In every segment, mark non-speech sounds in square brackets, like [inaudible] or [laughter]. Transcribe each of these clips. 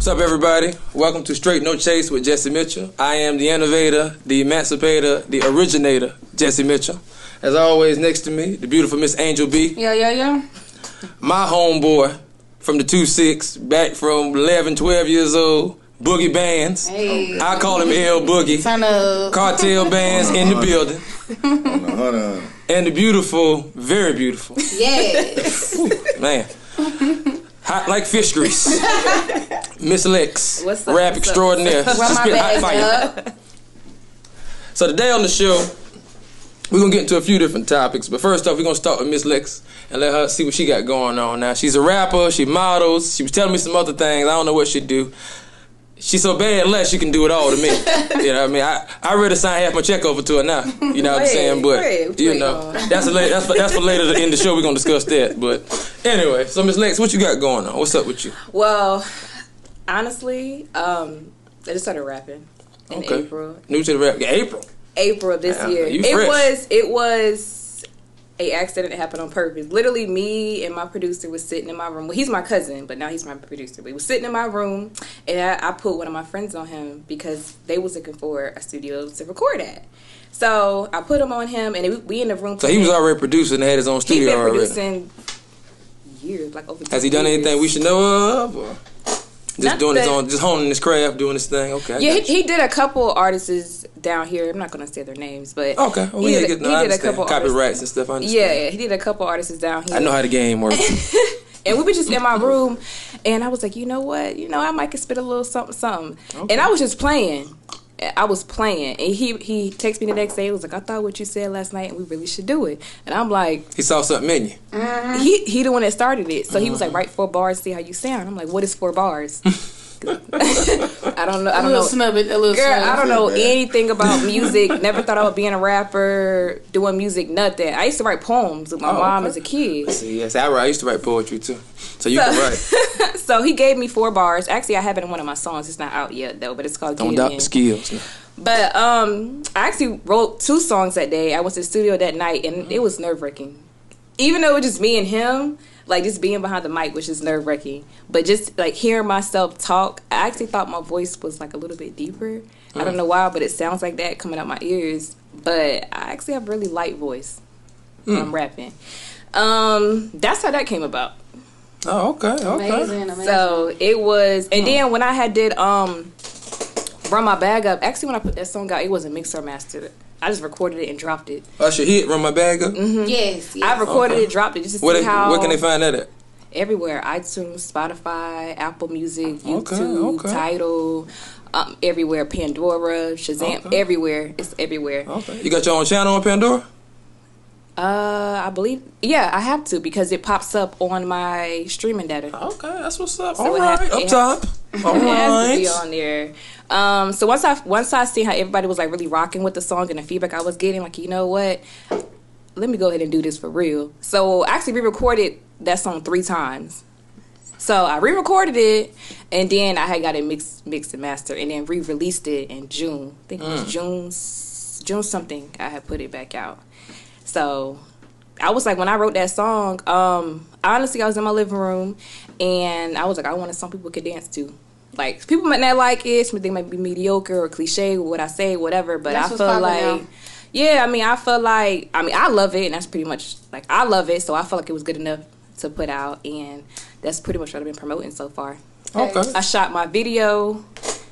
What's up, everybody? Welcome to Straight No Chase with Jesse Mitchell. I am the innovator, the emancipator, the originator, Jesse Mitchell. As always, next to me, the beautiful Miss Angel B. Yeah, yeah, yeah. My homeboy from the 2-6, back from 11, 12 years old, Boogie Bands. Hey. I call him L Boogie. Turn up. Cartel Bands in the building. Hold on, hold on. And the beautiful, very beautiful, Yes. man. Hot like fish grease. [laughs] Miss Lex, What's up, rap what's up, extraordinaire. Run my bag fire. So today on the show, we're gonna get into a few different topics. But first off, we're gonna start with Miss Lex and let her see what she got going on. Now she's a rapper, she models, she was telling me some other things. I don't know what she do. She's so bad less she can do it all to me. [laughs] you know what I mean? I I ready to sign half my check over to her now. You know what I'm saying? But wait, you you know, that's a that's for, that's for later in the show. We're gonna discuss that. But anyway, so Miss Lex, what you got going on? What's up with you? Well, honestly, um, I just started rapping in Okay. April. New to the rap? Yeah, April. April of this year. you It fresh. was it was a accident that happened on purpose. Literally, me and my producer was sitting in my room. Well, he's my cousin, but now he's my producer. We was sitting in my room, and I, I put one of my friends on him because they was looking for a studio to record at. So I put him on him, and it, we in the room. So he was already producing and had his own studio been already. producing years, like over. Has he done years. anything we should know of? Or just doing his own, just honing his craft, doing his thing. Okay. Yeah, he, he did a couple artists down here. I'm not gonna say their names, but Okay. Well, he yeah, did, get, no, I did a couple copyrights artists. and stuff. I understand. Yeah, he did a couple artists down here. I know how the game works. [laughs] and we were just in my room, and I was like, you know what? You know, I might could spit a little something, something. Okay. And I was just playing. I was playing, and he he texted me the next day. He was like, "I thought what you said last night, and we really should do it." And I'm like, he saw something in you. he he the one that started it, so he was Uh-huh. like, "Write four bars, see how you sound." I'm like, "What is four bars?" [laughs] [laughs] I don't know. I don't little know. snubbit, a little Girl, I don't know Bad. anything about [laughs] music. Never thought about being a rapper, doing music, nothing. I used to write poems with my Oh, mom okay. as a kid. See, yes, I, write- I used to write poetry too, so you can write. [laughs] So he gave me four bars. Actually, I have it in one of my songs. It's not out yet though, but it's called Don't Get It doubt In. the skills. But um, I actually wrote two songs that day. I went to the studio that night, and it was nerve wracking. Even though it was just me and him, like just being behind the mic, which is nerve wracking. But just like hearing myself talk, I actually thought my voice was like a little bit deeper. I don't know why, but it sounds like that coming out my ears. But I actually have a really light voice when I'm rapping. Um, that's how that came about. Oh, okay, okay. Amazing, amazing. So it was, and then when I had did um run my bag up. Actually, when I put that song out, it wasn't mixed or mastered. I just recorded it and dropped it. Usher hit, run my bag up. yes, yes. I recorded Okay. it, dropped it just to Where, see they, how. where can they find that at? Everywhere: iTunes, Spotify, Apple Music, YouTube, okay. Tidal, um, everywhere. Pandora, Shazam, Okay. everywhere. It's everywhere. Okay. You got your own channel on Pandora? Uh, I believe, yeah, I have to because it pops up on my streaming data. Okay, that's what's up. So All has- up top. All [laughs] It has to be on there. Um, so once I once I see how everybody was like really rocking with the song and the feedback I was getting, like you know what, let me go ahead and do this for real. So I actually re-recorded that song three times. So I re-recorded it, and then I had got it mixed, mixed and mastered, and then re-released it in June. I think it was June, June something. I had put it back out. So I was like, when I wrote that song, um, honestly, I was in my living room, and I was like, I wanted some people could dance to. Like people might not like it, some they might be mediocre or cliche, what I say, whatever. But That's I feel like, now. yeah, I mean, I feel like, I mean, I love it, and that's pretty much like I love it. So I felt like it was good enough to put out, and that's pretty much what I've been promoting so far. Okay. I shot my video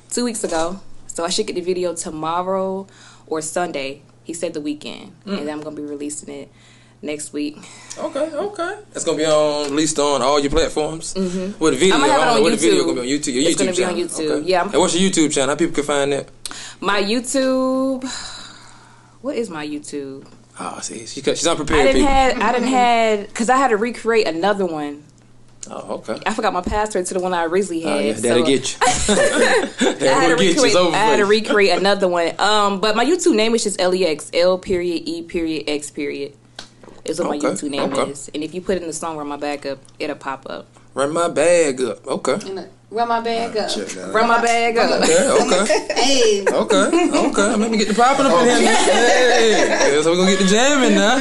two weeks ago, so I should get the video tomorrow or Sunday. He said the weekend, Mm. and then I'm gonna be releasing it next week. Okay, okay. It's gonna be on released on all your platforms. Mm-hmm. With the video, I'm gonna have it on know what the video YouTube. gonna be on YouTube. Your It's YouTube gonna be on. YouTube. Okay. Yeah, I'm- And what's your YouTube channel? How people can find that? My YouTube, [sighs] what is my YouTube? Oh, see, she, she's I unprepared. didn't People. had I didn't had because I had to recreate another one. Oh, okay. I forgot my password to the one I originally had. Oh, yeah, that'll so- get you. [laughs] [laughs] That'll to get you. It's recreate, over I had to recreate another one. Um, but my YouTube name is just Lex L period E period X period. Is what my YouTube name okay. is, and if you put in the song "Run My Back Up," it'll pop up. Run my bag up. Okay. And, uh, Run my bag up. Run my bag up. Okay, okay. [laughs] Hey, Okay, okay. Let me get the popping up in here. Hey, so we're gonna get the jamming now.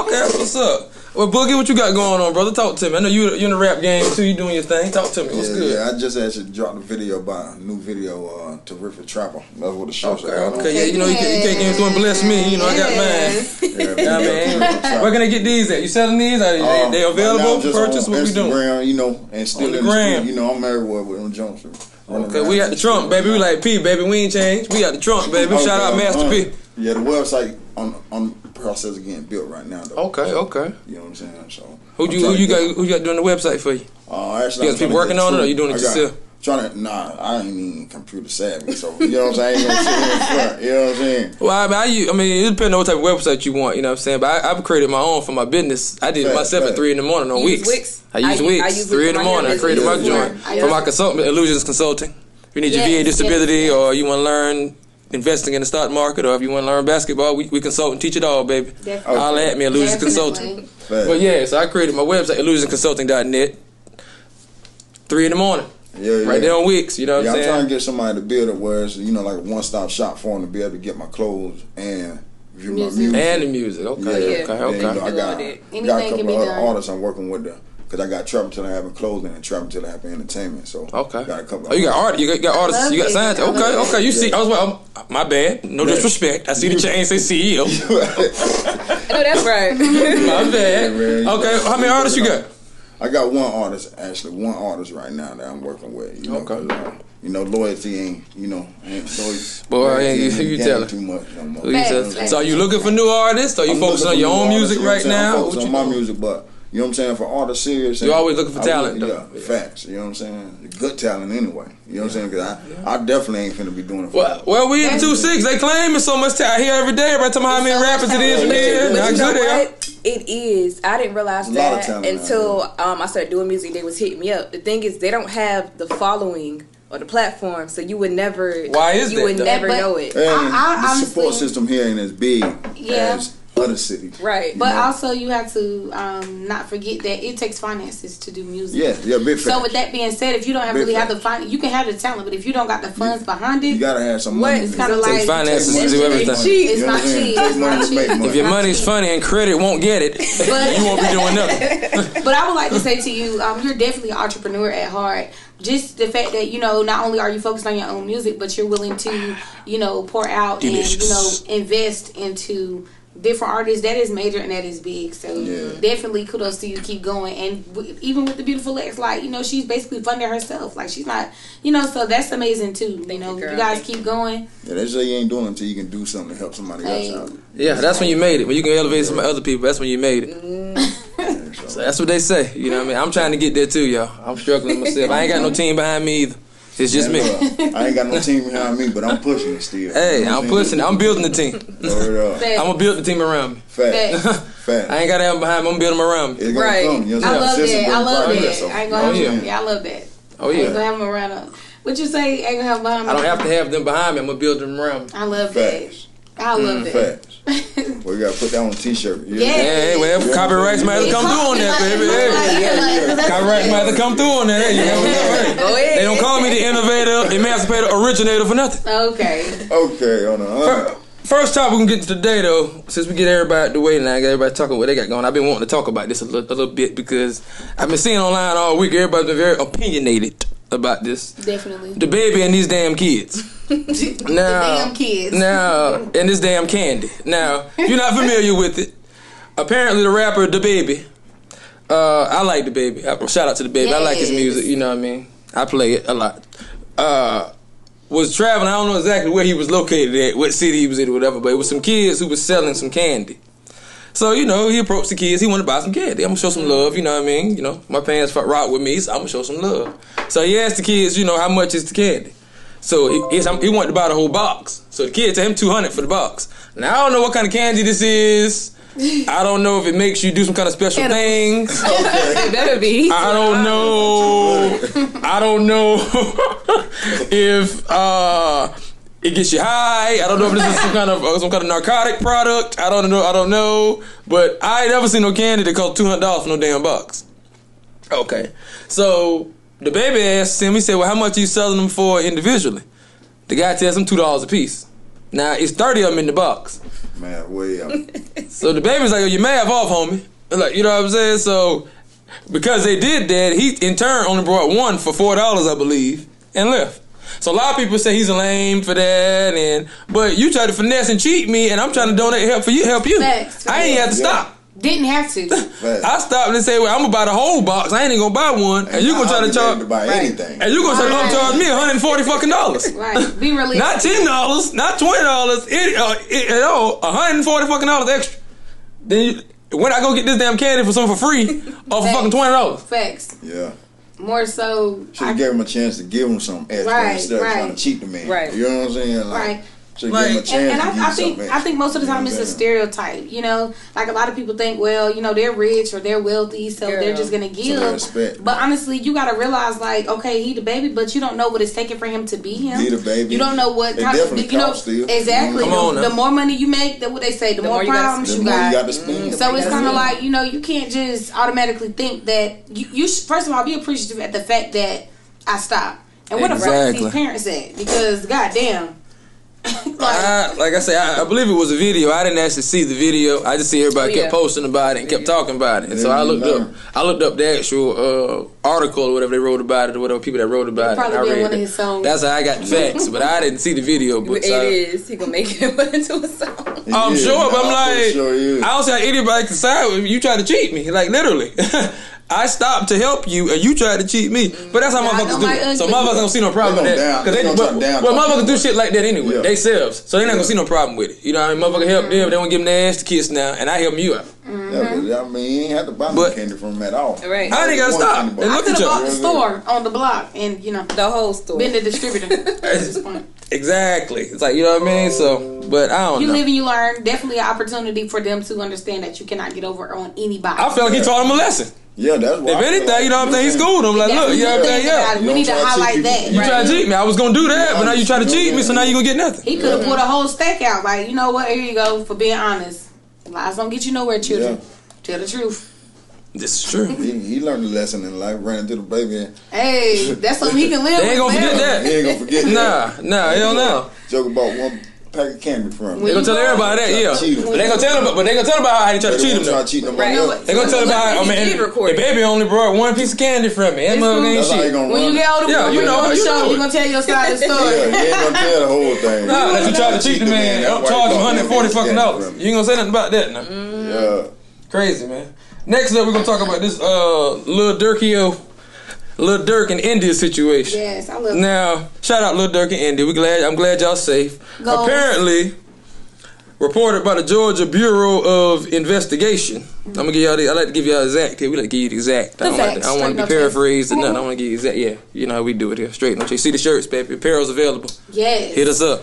Okay, what's up. Well, Boogie, what you got going on, brother? Talk to me. I know you you in the rap game too. You doing your thing. Talk to me. What's yeah, good? yeah, I just actually dropped a video about a new video, uh, Terrific Trapper. That's what the show's Okay, said. okay, yeah, you know you can't, you can't get into and bless me. You know I got mine. Yeah, [laughs] man. Where can I get these at? You selling these? Are they, Uh, they right available? now, just Purchase? on What we doing? Instagram, you know, and still On the in the gram. street. You know, I'm everywhere with them Jones. Okay, we got the Trump, baby. We like P, baby. We ain't changed. We got the Trump, baby. Shout out Master P. Yeah, the website on on process of getting built right now. Though. Okay, okay. You know what I'm saying? So Who I'm you trying who you got who you got doing the website for you? Uh, actually, You got people working on it, or you doing it yourself? Trying to nah, I ain't even computer savvy, so you know what I'm saying. I ain't gonna sit here in front, you know what I'm saying? Well, I mean, I, I mean, it depends on what type of website you want. You know what I'm saying? But I, I've created my own for my business. I did it Fact, myself at fact. three in the morning on You Wix. Wix? I use I Wix. I use three in the morning. I created my joint for my use- consultant, Illusions Consulting. If you need your VA disability, yes, yes. or you want to learn investing in the stock market, or if you want to learn basketball, we, we consult and teach it all, baby. Definitely. Holla at me, Illusions Consulting. Definitely. Fact. But yeah, so I created my website, illusionconsulting.net. Three in the morning, yeah, yeah. right there on Wix. You know what Yeah, I'm I'm trying to get somebody to build it where it's you know like a one stop shop for them to be able to get my clothes and view my Music. music. and the music. Okay, Yeah. okay, And, you okay. know, I got, Doing got it. a Anything couple can be of other artists I'm working with them. Cause I got Trevor Till I Have a Clothing and Trevor Till I Have Entertainment. So Okay. got a couple. Oh, you got art. You got, got artists. You got it. scientists. Okay, love okay. You it. see, I was well, my bad. No Yeah. disrespect. I see the chain say CEO. [laughs] Oh, that's right. [laughs] my bad. Yeah, man. Okay, how many artists you got? I got one artist actually, one artist right now that I'm working with. You know, Okay. 'cause, uh, you know, loyalty ain't you know ain't loyalty. Boy, ain't you- ain't you the tell game too much no more. Who you Facts, said? facts. So are you looking for new artists? Or you I'm focusing on your own music artists, you know right what I'm saying? Now? focusing on my music, but you know what I'm saying. For all the serious, You're always looking for I talent, look- though. Yeah, facts. You know what I'm saying? Good talent anyway. You know what I'm saying? Because I, I definitely ain't finna be doing it. For Well, well, we in two six. They claiming so much talent. I hear every day. Everybody talking about how many So rappers it is from talent. here. But How you know good they are. what? It is. I didn't realize A lot of that until um, I started doing music. They was hitting me up. The thing is, they don't have the following or the platform, so you would never. Why is you that, would though? never But- know it. And I- I the support honestly- system here ain't as big Yeah. as other cities. Right. But know? also, you have to um, not forget that it takes finances to do music. Yeah, yeah, big So facts. with that being said, if you don't have Big really have the facts. fin- you can have the talent, but if you don't got the funds behind it, you gotta have some money. It's kinda Takes like- finances to do everything. It's it's not what I'm saying? cheap. Take It's not cheap. money. If your money's funny and credit won't get it, [laughs] But- you won't be doing nothing. [laughs] But I would like to say to you, um, you're definitely an entrepreneur at heart. Just the fact that you know, not only are you focused on your own music, but you're willing to, you know, pour out Delicious. and you know invest into different artists. That is major and that is big. So Yeah. definitely kudos to you. Keep going. And w- even with the beautiful Lex, like you know, she's basically funding herself. Like she's not, you know, so that's amazing too. You know, you, girl. you guys keep going. Yeah, they say you ain't doing until you can do something to help somebody Hey. else out. Yeah, that's when you made it. When you can elevate some other people, that's when you made it. Yeah, mm. [laughs] So so. that's what they say. You know what I mean? I'm trying to get there too, y'all. I'm struggling [laughs] myself. I ain't got no team behind me either. It's just me. Man, I ain't got no team behind me, but I'm pushing it still. Hey, You know I'm pushing it. I'm building the team. Word up. Facts. I'm gonna build the team around me. Fact. Facts. Fact. [laughs] I ain't got to have them behind me. I'm building them around me. Gonna Right. come. You know I what oh, I'm love that. I love that. bring I ain't gonna have Oh, yeah. them. Yeah, I love that. Oh I ain't yeah. gonna have them around. Us. What you say? Ain't gonna have them behind me. I don't have to have them behind me. I'm gonna build them around me. I love that. Facts. I love mm. that. Facts. [laughs] Well, you gotta put that on a t-shirt. You Yeah. Hey, well, Yeah. copyrights might have to come through on that, baby. Hey. Copyrights might have to come through on that. Hey, you never know. Hey. [laughs] Go ahead. They don't call me the innovator, emancipator, originator for nothing. Okay. Okay, on the First topic we can get to today, though, since we get everybody out the way now, get everybody talking what they got going. I've been wanting to talk about this a little, a little bit because I've been seeing online all week. Everybody's been very opinionated about this. Definitely. DaBaby and these damn kids. Now, damn kids. Now, and this damn candy. Now, if you're not familiar with it. Apparently, the rapper DaBaby. Uh, I like DaBaby. Shout out to DaBaby. I like his music. You know what I mean. I play it a lot. Uh, was traveling. I don't know exactly where he was located at, what city he was in, or whatever. But it was some kids who was selling some candy. So you know, he approached the kids. He wanted to buy some candy. I'm gonna show some love. You know what I mean? You know, my parents rock with me, so I'm gonna show some love. So he asked the kids, you know, how much is the candy? So he, he, he wanted to buy the whole box. So the kid told him 200 for the box. Now I don't know what kind of candy this is. I don't know if it makes you do some kind of special things. It better be. I don't know. [laughs] I don't know [laughs] if uh, it gets you high. I don't know if this is some kind of uh, some kind of narcotic product. I don't know. I don't know. But I ain't never seen no candy that cost two hundred dollars for no damn box. Okay, so DaBaby asked him. He said, "Well, how much are you selling them for individually?" The guy tells him two dollars a piece. Now it's thirty of them in the box. man, way up. [laughs] So DaBaby's like, oh, "You math off, homie." Like you know what I'm saying? So because they did that, he in turn only brought one for four dollars, I believe, and left. So a lot of people say he's lame for that, and but you try to finesse and cheat me, and I'm trying to donate help for you, help you. Facts. I ain't have to Yeah. stop. Didn't have to. Facts. I stopped and say, "Well, I'm gonna buy the whole box. I ain't even gonna buy one, and you gonna try to charge, to buy Right. anything. and you gonna try to Right. upcharge me 140 fucking dollars." Right. Be realistic. Not ten dollars, not twenty dollars, it, uh, it, at all. One hundred and forty fucking dollars extra. Then you, when I go get this damn candy for something for free, [laughs] or for fucking twenty dollars. Facts. Yeah. More so. Should have gave him a chance to give him some extra Right, instead of right. trying to cheat the man. Right. You know what I'm saying? Like, Right. Should Like- give him a chance and, and I, I think I think most of the You know time it's a I'm saying? stereotype. You know, like a lot of people think, well, you know, they're rich or they're wealthy, so Girl. they're just gonna give. respect. But honestly, you gotta realize, like, okay, he DaBaby, but you don't know what it's taking for him to be him. He DaBaby. You don't know what It kind of you know costs still. exactly. Mm-hmm. Come on the, the more money you make, the what they say, the, more, more you gotta problems The you more got. you got to spend. Mm-hmm. So it's kind of like you know you can't just automatically think that you, you should, first of all be appreciative at the fact that I stopped and where the fuck is these parents at because goddamn, [laughs] like I, like I say, I, I believe it was a video. I didn't actually see the video. I just see everybody Oh, kept yeah. posting about it and kept talking about it. And so I looked up. I looked up the actual uh, article or whatever they wrote about it or whatever people that wrote about it. probably I read one of it. his songs. That's how I got the facts, but I didn't see the video. But It so- is. He gonna make it [laughs] put into a song. I'm Yeah, sure, but I'm nah, for like, sure. I don't see how anybody can side with me. You tried to cheat me, like literally. [laughs] I stopped to help you, and you tried to cheat me. But that's how Yeah, I motherfuckers do it. So husband. motherfuckers don't see no problem with that. down- Cause they they, gonna but, try to down well, talk motherfuckers do shit like that anyway. Yeah. They selves, so they not gonna see no problem with it. You know, what I mean, motherfucker help them. They want to give them their ass to kiss now, and I help you out. Yeah, but I mean, he ain't have to buy no But- candy from them at all. Right. I ain't gotta stop candy and bar. I could have bought the store on the block and you know The whole story. been the distributor. [laughs] at this point. Exactly. It's like you know what I mean. So, but I don't You know. live and you learn. Definitely an opportunity for them to understand that you cannot get over on anybody. I feel like he taught him a lesson. Yeah, that's why. If I anything, like- you know what I'm saying. He schooled him. Like, look, you know what I'm saying. Yeah. We You need to don't try to highlight that. people. You Right. tried to cheat me. I was gonna do that, but now you try to cheat me, so now I'm you gonna get nothing. He could have put a whole stack out. Like, you know what? Here you go for being honest. Lies don't get you nowhere, children. Tell the truth. This is true. He, he learned a lesson in life, ran into DaBaby. And Hey, that's something he can live They ain't gonna forget forever. that. he ain't gonna forget that. Nah, nah, hell no. Joke about one pack of candy from him. They gonna tell everybody that, yeah. But they gonna tell them, but they gonna tell them about how he tried to cheat him won't try to cheat nobody Right. else. They gonna tell them about, I He mean, DaBaby only brought one piece of candy from me. That It's mug ain't That's how he shit. gonna When you get older, Yeah, you you know, on the you show, know you gonna tell your side of the [laughs] story. Yeah, he ain't gonna tell the whole thing. Nah, that you tried to cheat the man. That I'm white charging boy 140 fucking dollars. You ain't gonna say nothing about that now. Mm. Yeah. Crazy, man. Next up, we're gonna talk about this uh Lil Durkio, Lil Durk and India situation. Yes, I love Now, shout out Lil Durk and India. We glad I'm glad y'all safe. Goals. Apparently, reported by the Georgia Bureau of Investigation. I'm gonna give y'all the. I like to give y'all exact. Here, we like to give you the exact. I don't, like to, I don't want to be paraphrased or nothing. I want to give you exact. Yeah, you know how we do it here. Straight no chase. See the shirts, baby. Apparel's available. Yes. Hit us up.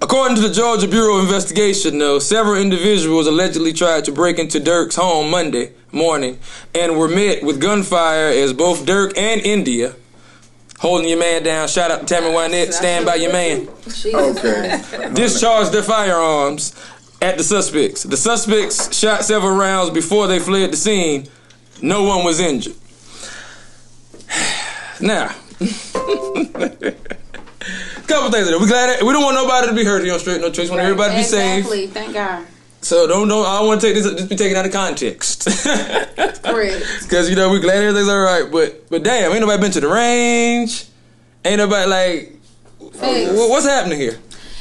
According to the Georgia Bureau of Investigation, though, several individuals allegedly tried to break into Durk's home Monday morning and were met with gunfire as both Dirk and India, holding your man down, shout out to Tammy Wynette, stand by your man, Jesus Okay. Discharged their firearms at the suspects. The suspects shot several rounds before they fled the scene. No one was injured. [sighs] Now, [laughs] couple things. We glad we don't want nobody to be hurt here on Straight No Chase. We want everybody to be safe. Exactly. Thank God. So don't don't. I don't want to take this. Just be taken out of context. [laughs] Correct. Because you know we glad everything's all right. But but damn, ain't nobody been to the range. Ain't nobody like. Thanks. What's happening here?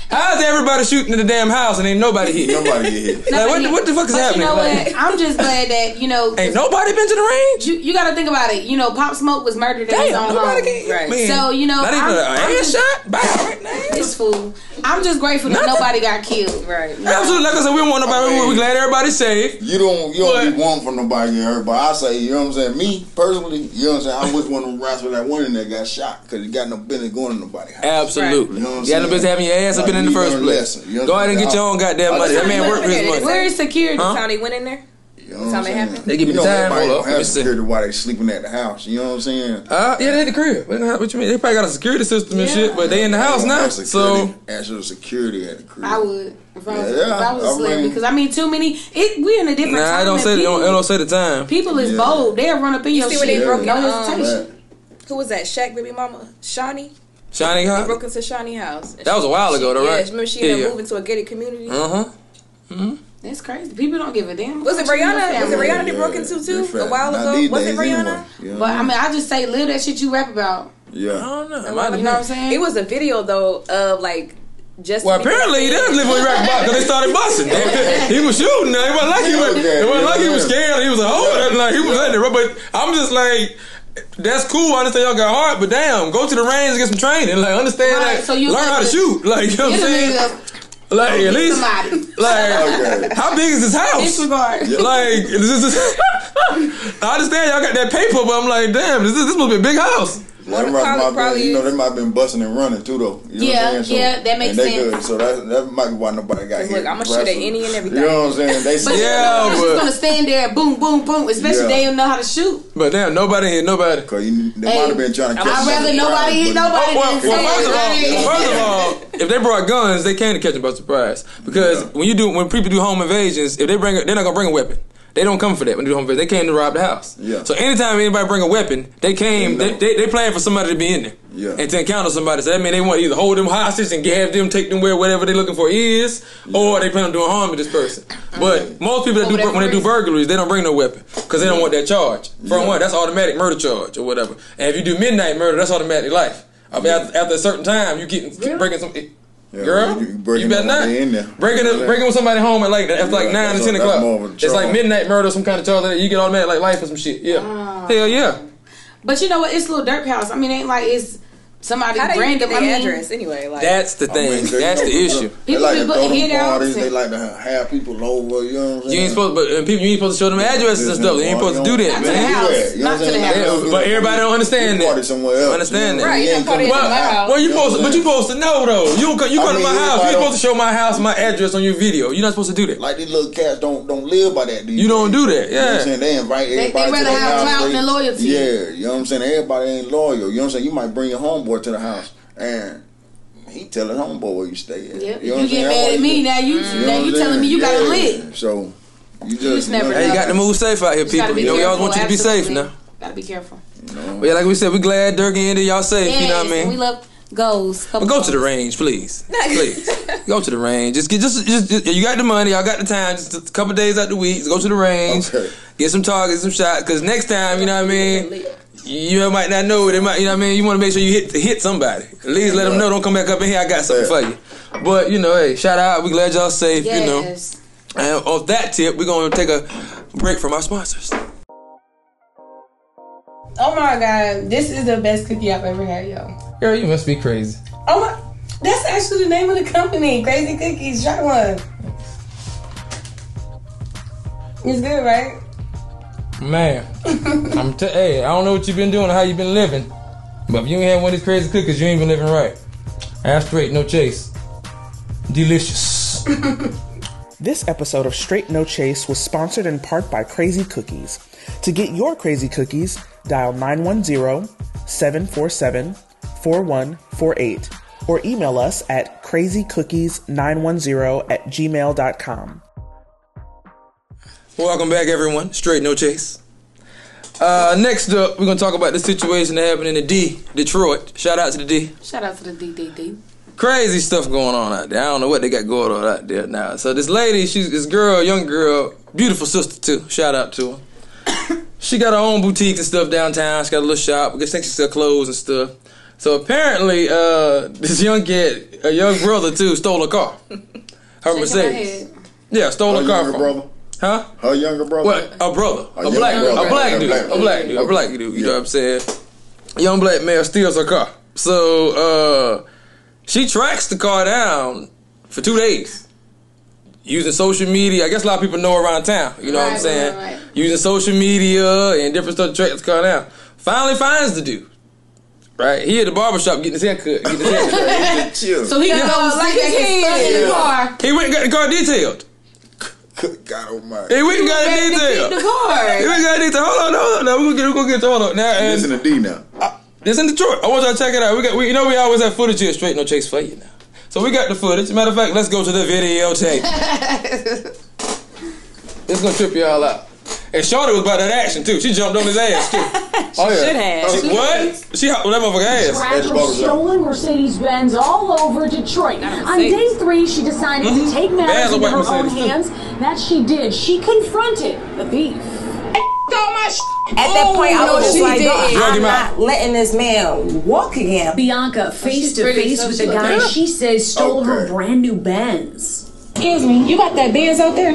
How's everybody shooting in the damn house and ain't nobody here? Nobody get [laughs] hit. Like, what, the- what the fuck is but happening? You know Like, what? I'm just glad that you know. ain't nobody been to the range? You, you got to think about it. You know, Pop Smoke was murdered in his own nobody home. can. Right. Man, So, you know, not even I'm- a I'm just- shot. Back right [laughs] now. This fool. I'm just grateful that Nothing. nobody got killed. Right. Absolutely. Like I said, we don't want nobody. Okay. We glad everybody's safe. You don't you don't But- be wanting for nobody to get hurt, but I say, you know what I'm saying? Me personally, you know what I'm saying? I wish one of them rats with that one in there got shot because he got no business going to nobody. house. Absolutely. You know what I'm You got no business having your ass up Like, in in the first place. lesson. You know Go ahead and get your own goddamn money. That man worked for his money. Where is security? Huh? Time they went in there. You know what Time I'm saying? happened? They give me the time. everybody Hold don't up. Let me have security while they sleeping at the house. You know what I'm saying? Uh, yeah, they at the crib. What what you mean? They probably got a security system and Yeah. shit, but they in the house now. So security, actual security at the crib. I would. If I was, Yeah, if I was a I celebrity, mean- because I mean, too many. It we in a different nah, time. I don't say it people, don't, it don't say the time. people is Yeah. bold. They'll run up in your see where shit. they broke no hesitation. Who was that? Shaq baby mama, Shaunie. Shining They hot. broke into Shaunie house. And That was a while ago, she- though, yeah, right? Remember she Yeah, ended yeah. up moving to a gated community. Uh huh. That's crazy. People don't give a damn. Was it about your Rihanna? Was it family. Rihanna that Yeah, broke into too a while ago? Was it days Rihanna? anyway. You know But I mean, I just say live that shit you rap about. yeah. I don't know. It You You know what I'm saying? It was a video though of like just. Well, apparently he didn't live with rap about because they started busting. [laughs] he was shooting. Now. It wasn't like he was. Okay, It wasn't like he was scared. He was a hoe. Like he was letting it. run. But I'm just like. That's cool. I understand y'all got heart, but damn, go to the range and get some training. Like, understand, Right, like, so you learn how to live shoot. [laughs] Like, you know what I'm saying? nigga, Like, at least, somebody. [laughs] like, Okay. how big is this house? Disregard. Like, this is, [laughs] I understand y'all got that paper, but I'm like, damn, this, is, this must be a big house. That Well, might- probably- might be- probably you know, they might have been busting and running too, though. You know Yeah, what I'm saying? yeah, that makes and they sense. Good. So that that might be why nobody got here. Look, hit. I'ma shoot at any and everything. You know what I'm saying? They But say, Yeah, yeah, but- just gonna stand there, boom, boom, boom. Especially Yeah. they don't know how to shoot. But damn, nobody hit nobody. Cause you, they Hey, might have been trying to catch I'd you rather nobody hit surprise, but- nobody Well, than well, first of all, right. first of all, [laughs] if they brought guns, they can catch them by surprise. Because Yeah. when you do, when people do home invasions, if they bring, they're not gonna bring a weapon. They don't come for that when they do home invasion. They came to rob the house. Yeah. So anytime anybody bring a weapon, they came. They They, know. they, they plan for somebody to be in there. Yeah. And to encounter somebody. So that means they want to either hold them hostage and have them, take them where whatever they're looking for is, or they plan on doing harm to this person. But most people that do when they do burglaries, they don't bring no weapon because they don't want that charge. For Yeah. one, that's automatic murder charge or whatever. And if you do midnight murder, that's automatic life. I mean, after, after a certain time, you get Really? breaking some. Yeah, Girl, you- you, you better not when in there. breaking Yeah. breaking with somebody home at like after like nine to ten o'clock. more of a It's like midnight murder, some kind of charge. that You get automatic like life or some shit. Yeah, Ah. hell yeah. But you know what? It's a little dirt house. I mean, it ain't like it's somebody How they even random. get I the mean, address anyway? Like That's the thing. mean, 'cause you That's know, the people- issue. They People like be to throw them hit outs parties. They like to have people over. You know what I'm saying? You ain't supposed, but people, you ain't supposed to show them addresses and stuff. You ain't supposed to do that, Not to the man. house. You know Not to the house. Yeah, but everybody don't understand You party that. somewhere else. Understand you know? that. Right, You you don't party coming at my house. Well, you You supposed, what but you saying? supposed to know though. You don't, you I come to my house. everybody You supposed to show my house, my address on your video. You're not supposed to do that. Like these little cats don't don't live by that. You don't do that, You know what yeah. I'm saying? They invite everybody. to rather have house. clout They- than loyalty. Yeah, you know what I'm saying. Everybody ain't loyal. You know what I'm saying. You might bring your homeboy to the house and he telling homeboy where you stay at. Yep. You, know You get mad at me now. You mm. you know now you telling me you got to Yeah. lit. So you just, just never Hey, you got to move safe out here, people. be You know, we always want you to be safe absolutely. now. Gotta be careful. But yeah, like we said, we glad Durk and Andy, y'all safe. you know what I mean? We love goals. But go to the range, please. Please. [laughs] go to the range. Just get just, just, just- you got the money, y'all got the time, just a couple days out the week, just go to the range. Okay. Get some targets, some shots, cause next time, you know what I mean, you might not know they might you know what I mean, you wanna make sure you hit hit somebody. At least let them know, don't come back up in here, I got something for you. But you know, hey, shout out, we glad y'all safe, you know. Yes. And off that tip, we're gonna take a break from our sponsors. Oh my god, this is the best cookie I've ever had, yo. Girl, you must be crazy. Oh my, that's actually the name of the company, Crazy Cookies. Try one. It's good, right? Man, I'm t- hey, I don't know what you've been doing or how you've been living, but if you ain't had one of these crazy cookies, you ain't been living right. Straight, no chase. Delicious. [laughs] This episode of Straight No Chase was sponsored in part by Crazy Cookies. To get your crazy cookies, dial 910 747 4148 or email us at crazycookies910 at gmail.com. Welcome back, everyone. Straight, no chase. Uh, next up, we're gonna talk about the situation that happened in the D, Detroit. Shout out to the D. Shout out to the D, D, D. Crazy stuff going on out there. I don't know what they got going on out there now. So this lady, she's this girl, young girl, beautiful sister too. Shout out to her. [coughs] she got her own boutique and stuff downtown. She got a little shop. I guess think she sell clothes and stuff. So apparently, uh, [laughs] this young kid, a young brother too, stole a car. [laughs] Her Shaking Mercedes. Yeah, stole Her a car younger from. brother. Huh? Her younger brother. What? A brother. A A, black brother. A black A dude. black A black dude. A Okay. black dude. You know what I'm saying? Young black male steals her car. So uh she tracks the car down for two days. Using social media. I guess a lot of people know around town. You know what I'm saying? right, right. Using social media and different stuff to track the car down. Finally finds the dude. Right? He at the barbershop getting his hair cut. Getting his hair [laughs] cut. So he Yeah, can like sit back his and study in the car. he went and got the car detailed. Good God Almighty. He went and got it Ready to keep detailed. the He car. went and got it detailed. Hold on, hold on. Now we're gonna get we're gonna get to hold on. Now and Listen to D now. It's in Detroit. I want y'all to check it out. We got, we, you know, we always have footage here, straight no chase for you now. So we got the footage. Matter of fact, let's go to the videotape. [laughs] it's gonna trip y'all out. And Shorty was about that action too. She jumped on his ass too. [laughs] oh yeah. should have. She- oh, what? She hopped on that motherfucker ass. At the Track barber of stolen Mercedes Benz all over Detroit. On day three, she decided to mm-hmm. take matters or into white her own Mercedes? hands. That she did. She confronted the thief. At that point, I oh, no, was just she like, didn't. Drug I'm him out. not letting this man walk again. Bianca oh, face to face with the guy good. she says stole her brand new Benz. Excuse me, you got that Benz out there?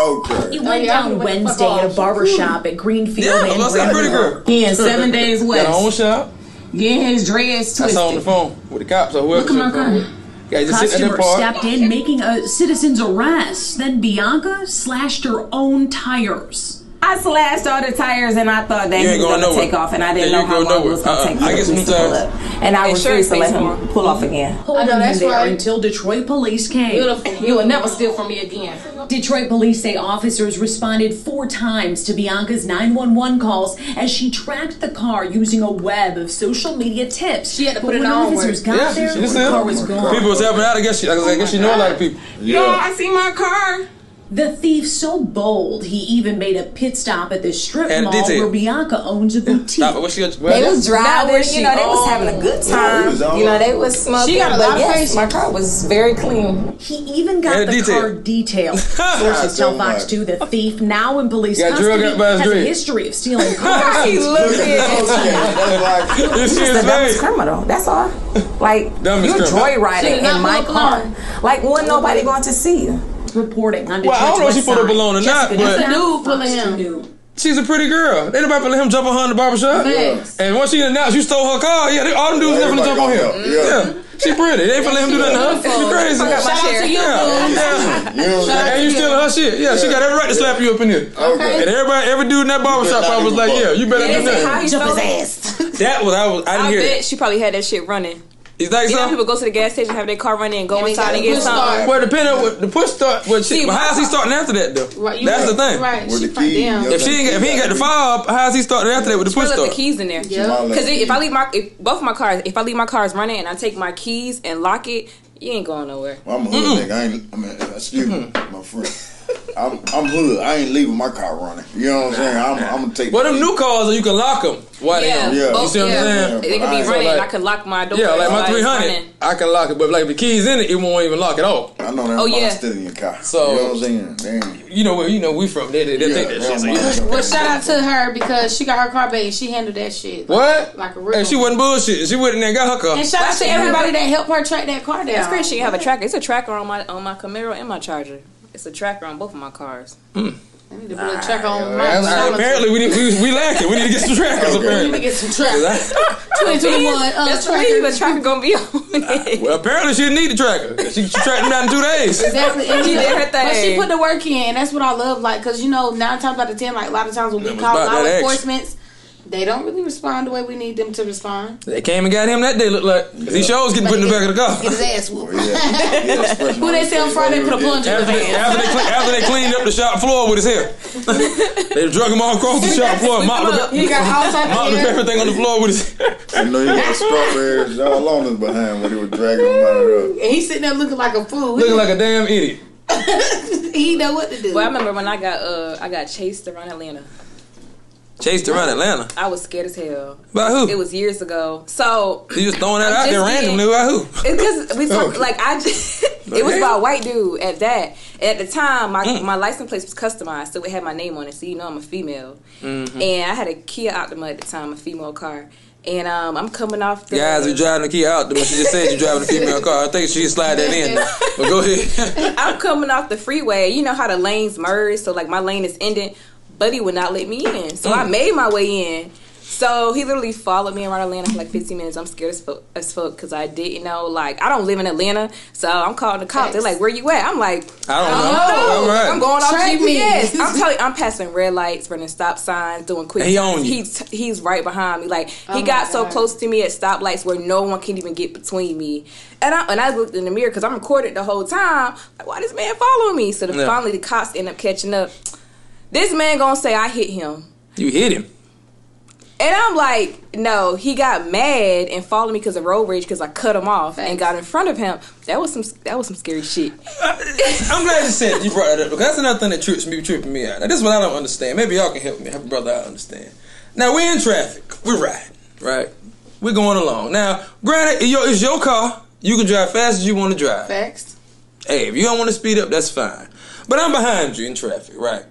Okay. It went yeah, down went the fuck Wednesday at a off. barber shop at Greenfield Yeah, and that's that pretty girl. He in seven [laughs] days Got her own shop. Getting his dreads I saw on the phone with the cops or whoever. Look at my she car. Yeah, just Customer that stepped in, making a citizen's arrest. Then Bianca slashed her own tires. I slashed all the tires and I thought that You he was going gonna take off and I didn't Yeah, know how long it was gonna Uh-uh. take for I get the some police to pull tires. up. And I Insurance refused to let him more. pull off again. Holding know, that's there right. until Detroit police came. Beautiful. You will never steal from me again. Detroit police say officers responded four times to Bianca's 911 calls as she tracked the car using a web of social media tips. She had to But put it when on officers got Yeah, there, she just the car was gone. People was helping out. I guess she, I guess oh she know a lot of people. Yo, Yeah. I see my car. The thief so bold he even made a pit stop at the strip And mall where Bianca owns a boutique. Stop it. She? Well, They was Not driving, where she you know, they was having a good time. it was all You know, they was smoking. She got a lot of yes, patience. my car was very clean. He even got And the detail. car detailed. [laughs] Sources tell Fox 2 the thief, now in police Got custody, out by his has a history of stealing [laughs] cars. He looked Look at it. the post game. That's like, [laughs] This shit the dumbest criminal. That's all. Like Dumbest you're joyriding in my car. Like wasn't nobody going to see you. Reporting on Well, I don't know if she Detroit's put up West alone or Side. not, Jessica but- Nissan, Dude pulling Fox him. 2 She's a pretty girl. Ain't nobody let him jump on her in the barbershop. Yes. And once she announced you stole her car, yeah, they, all them dudes never Everybody jump on gonna him. help, yeah. Yeah. She pretty. They ain't finna let him do nothing to her. She crazy. Fuck up my Shout out to you, Yeah, yeah. you know And you stealing her shit. Yeah, she got every right to slap you up in here. Okay. And everybody, every dude in that barbershop better probably was like, yeah, you better They do that. how he Jump his ass. That was, I was, I didn't I hear bet it. she probably had that shit running. You think You know, people go to the gas station, have their car running, and go And inside and a get push something. start. Well, depending on what the push start, what she, See, but how's he starting after that though? Right, That's right. the thing. Right. With She the like, key, damn. If she ain't, if he ain't got the fob, how's he starting after that with the push left start? the keys in there. Yeah. Because if I leave my if both of my cars, if I leave my cars running and I take my keys and lock it, you ain't going nowhere. Well, I'm a hood nigga. I ain't. I mean, excuse me, my friend. I'm, I'm hood. I ain't leaving my car running. You know what I'm saying? I'm, I'm gonna take. Well, them new cars, you can lock them. Why they Yeah, on? Yeah. You both, see what I'm yeah. saying? They could be Alright. running. So, like- I could lock my door. Yeah, like my 300. I can lock it, but like the keys in it, it won't even lock it off. I know that Oh, yeah. still in your car. So- you know what I'm saying? Damn. You know where you know we from? They, they, they think that shit. So, yeah. Well, shout out to her because she got her car back and she handled that shit. What? Like a real And she wasn't bullshit. She went in there and got her car. And shout out to everybody that helped her track that car down. It's great. She can have a tracker. It's a tracker on my on my Camaro and my Charger. It's a tracker on both of my cars. I need to put a tracker on my apparently, we, need, we we lacking. We need to get some trackers. Okay. We need to get some trackers. [laughs] 2021 uh, That's the tracker. reason the tracker gonna be on [laughs] it. well, apparently she didn't need the tracker. She, she tracked him down in two days. Exactly. And She did her But she put the work in, and that's what I love. Like, cause you know, nine times out of ten, like a lot of times when we call law that action. enforcements, they don't really respond the way we need them to respond. They came and got him that day. Looked like 'cause he sure was getting put in the back of the car. Get his ass whooped. Yeah. [laughs] Yeah, Who they say on Friday put a plunger in After his they, after, they, after they cleaned up the shop floor with his hair, [laughs] they drug him all across the shop floor, mopped up, He got all types mopped of up hair. everything on the floor with his hair. You know, he got strawberries all on his behind when he was dragging him out of there. And he's sitting there looking like a fool. Looking like a damn idiot. [laughs] he know what to do. Well, I remember when I got uh I got chased around Atlanta. Chased around Atlanta. I was scared as hell. By who? It was years ago. So you just throwing that I'm out there randomly. By who? Because we talk, like I just [laughs] it was about a white dude at that. At the time, my Mm. my license plate was customized, so it had my name on it, so you know I'm a female. Mm-hmm. And I had a Kia Optima at the time, a female car. And um, I'm coming off the Guys who driving the Kia out, she just said you're driving a female car. I think she slide that in. But go ahead. [laughs] I'm coming off the freeway. You know how the lanes merge, so like my lane is ending. Buddy would not let me in, so Mm. I made my way in. So he literally followed me around Atlanta for like 15 minutes. I'm scared as fuck as fuck because I didn't know. Like I don't live in Atlanta, so I'm calling the cops. They're like, "Where you at?" I'm like, I don't know. know. All right. I'm going off Track me. GPS. [laughs] I'm telling you, I'm passing red lights, running stop signs, doing quick. He turns. on you. He's he's right behind me. Like he Oh my got so close to me at stoplights where no one can even get between me. And I and I looked in the mirror because I'm recorded the whole time. Like, why this man following me? So the, Yeah. finally the cops end up catching up. This man gonna say I hit him. You hit him. And I'm like, no, he got mad and followed me because of road rage because I cut him off and got in front of him. That was some that was some scary shit. I'm glad you said you brought that up because that's another thing that trips me, tripping me out. Now, this is what I don't understand. Maybe y'all can help me, help a brother I understand. Now we're in traffic, we're riding, right? We're going along. Now, granted, it's your, it's your car. You can drive fast as you want to drive. Facts. Hey, if you don't want to speed up, that's fine. But I'm behind you in traffic, right?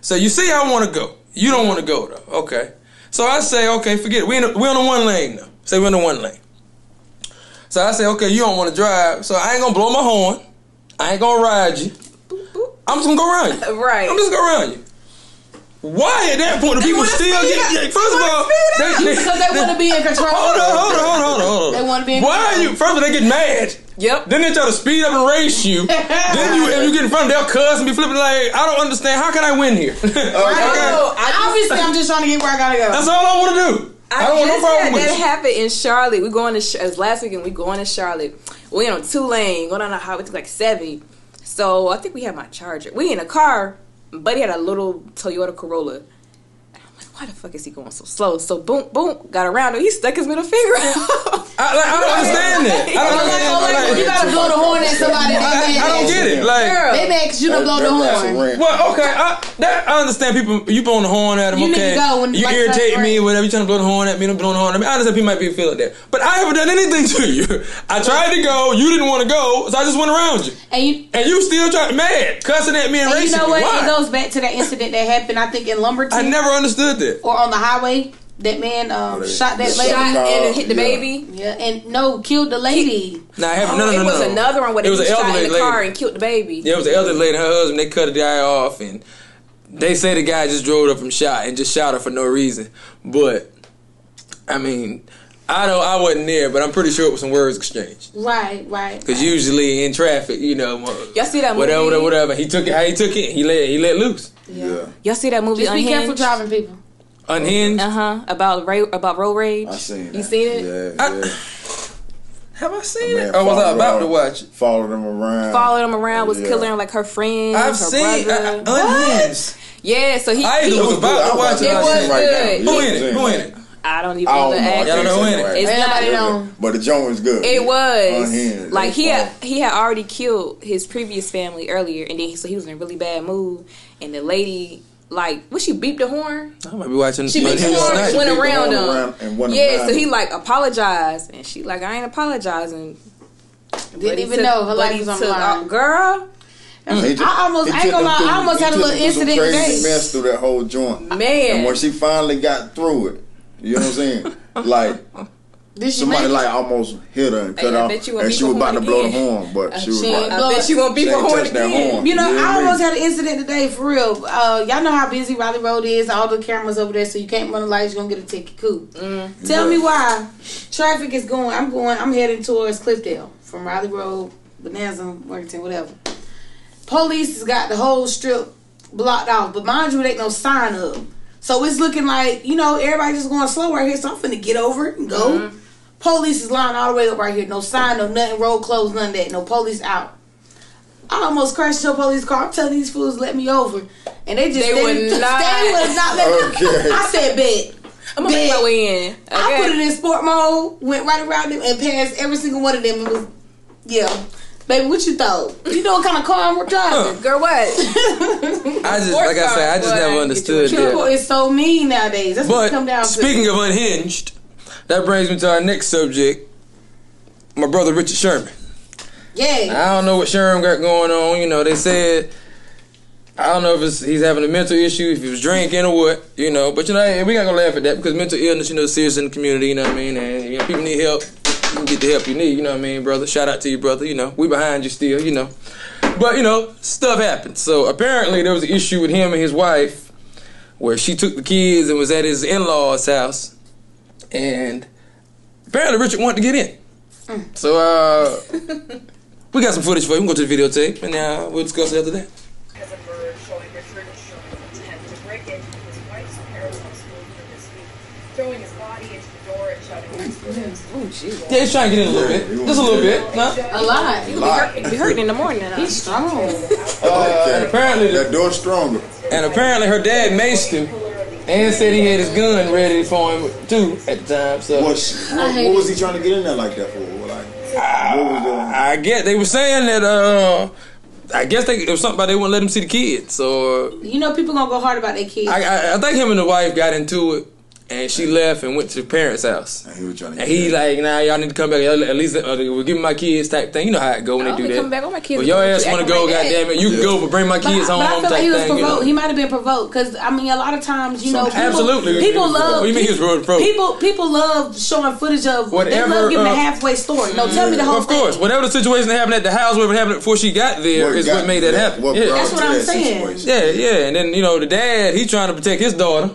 So you see, I want to go. You don't want to go though. Okay. So I say, okay, forget it. We in a, we're on the one lane now. Say we're in the one lane. So I say, okay, you don't want to drive, so I ain't gonna blow my horn. I ain't gonna ride you. I'm just gonna go around you. Right. I'm just gonna go around you. Why at that point do people still get? up. Yeah, first of all, wanna speed they, Because they want to be in [laughs] control. Hold on, hold on, hold on, hold on. They wanna be in Why are you? First of all, they get mad. Yep. Then they try to speed up and race you. [laughs] then you, if you get in front of them, they'll cuss and be flipping like, I don't understand. How can I win here? [laughs] okay. Oh, obviously, I'm just trying to get where I gotta go. That's all I want to do. I, don't want no just problem had with that happened in Charlotte. We going to Ch- as last weekend. We going to Charlotte. We in on two lane going on a highway to like seventy. So I think we had my charger. We in a car. Buddy had a little Toyota Corolla. And I'm like, why the fuck is he going so slow? So boom, boom, got around him. He stuck his middle finger out. I, like, I don't understand that. I don't Or like, understand. or like, when you gotta blow the horn at somebody, they I, I don't get it. Like, Girl. They mad 'cause you don't blow the That- that's a horn. rant. well, okay, I, that, I understand people. You blowing the horn at them. You need okay, to go when you irritate me, green. whatever. You trying to blow the horn at me? Don't blow the horn at me. I understand people might be feeling that, but I haven't done anything to you. I tried to go. You didn't want to go, so I just went around you. And you, And you still trying mad, cussing at me and, and you racing know me. what? Why? It goes back to that incident that happened, I think, in Lumberton. I never understood that. Or on the highway. That man um, they- shot that lady. Shot and hit the yeah. baby. Yeah, and no, killed the lady. Nah, I haven't. Oh, no, no, no, it was no. another one where It they was was an shot in elderly the car lady. and killed the baby. Yeah, it was the elderly lady and her husband. They cut the guy off, and they say the guy just drove up and shot and just shot her for no reason. But I mean, I don't. I wasn't there, but I'm pretty sure it was some words exchanged. Right, right. Because usually in traffic, you know, Y'all see that whatever, movie? whatever, whatever. He took it how he took it. He let he let loose. Yeah. Y'all see that movie Just be careful driving people. Unhinged. Uh huh. About ra- about road rage. I seen that. You seen it? Yeah, I- Have I seen it? Or was I about her- to watch it? Followed them around. Followed him around, was Yeah. killing like her friends, I've her seen I, brother. I, Unhinged. yeah, so he, I he was about to watch it. It was seen right good. now. Who Yeah, in it? Who in it? I don't even I don't the know. I actor. Y'all don't know who in it? right. It's Ain't not- nobody know. But the joint was good. It was Unhinged. like he had he had already killed his previous family earlier, and then so he was in a really bad mood. And the lady, like, what she beeped the horn? I might be watching. She beeped the Unhinged horn, tonight. went beeped around him. around and went yeah, around so he like apologized, and she like, I ain't apologizing. Didn't even took- know her but life he was on took the line. Girl, mm, He took- I almost- he I ain't gonna them lie, I almost had a little them some incident crazy today. mess through that whole joint. man. And when she finally got through it, you know what I'm saying? [laughs] Like Did somebody like it? almost hit her and cut I off, bet you won't and she was about to horn blow the horn, but she was she like, ain't I bet you won't beep She her ain't horn touched that again. horn. You know, Yeah, I almost had an incident today for real. Uh, y'all know how busy Raleigh Road is. All the cameras over there, so you can't run the lights. You're gonna get a ticket. Cool. Tell me why traffic is going. I'm going. I'm heading towards Cliffdale from Raleigh Road, Bonanza, Worthington, whatever. Police has got the whole strip blocked off, but mind you, it ain't no sign up. So it's looking like you know everybody just going slow right here. So I'm finna get over it and go. Police is lined all the way up right here. No sign, no nothing. Road closed, none of that. No police out. I almost crashed your police car. I'm telling these fools let me over, and they just They they, would they not. would not let me. [laughs] Okay. I said, "Bet." I'm gonna make my way in. I put it in sport mode, went right around them, and passed every single one of them. It was, yeah, baby. What you thought? You know what kind of car I'm driving? Girl, what? [laughs] I just, like I said, I just never understood your People that. is so mean nowadays. That's what come down speaking to. of unhinged, that brings me to our next subject. My brother Richard Sherman. yeah, I don't know what Sherman got going on. You know, they said I don't know if it's, he's having a mental issue, if he was drinking or what. You know, but you know, hey, we not gonna laugh at that because mental illness, you know, is serious in the community. You know what I mean? And you know, people need help. You can get the help you need. You know what I mean, brother? Shout out to you, brother. You know, we behind you still. You know, but you know, stuff happens. So apparently, there was an issue with him and his wife where she took the kids and was at his in-laws' house, and apparently Richard wanted to get in. So uh, [laughs] we got some footage for you. We can go to the videotape, and uh, we'll discuss it after that. has emerged showing Richard showing an attempt to break into his wife's parents' house earlier this week, throwing his body into the door and shouting expletives. Yeah, he's trying to get in a little bit, just a little bit. No? a lot. Lot. Be hurting in the morning. now. He's strong. Okay. apparently the- that door stronger. And apparently her dad maced him, and said he had his gun ready for him too at the time. So What, what, what was he trying to get in there like that for? Like, what was going I get they were saying that. uh I guess they, it was something about they wouldn't let him see the kids. So You know, people gonna go hard about their kids. I, I, I think him and the wife got into it, and she left and went to the parents' house. And he was trying to And get he in. like, nah, y'all need to come back. At least uh, we'll give me my kids type thing. You know how it go when I they don't do be that. coming back on my kids But your ass want to go, like that. goddamn it, you can go, but bring my kids I- home. but I feel type like he was thing, you know? provoked. He might have been provoked because I mean, a lot of times, you know, people, Absolutely. people What love. do you mean he was real provoked? People, people love showing footage of. whatever. they love giving uh, a halfway story. No, tell me the whole story. Of course, thing. whatever the situation that happened at the house, whatever happened before she got there, What is got- what made that happen. yeah. That's what I'm saying. Yeah, yeah, and then you know the dad, he's trying to protect his daughter.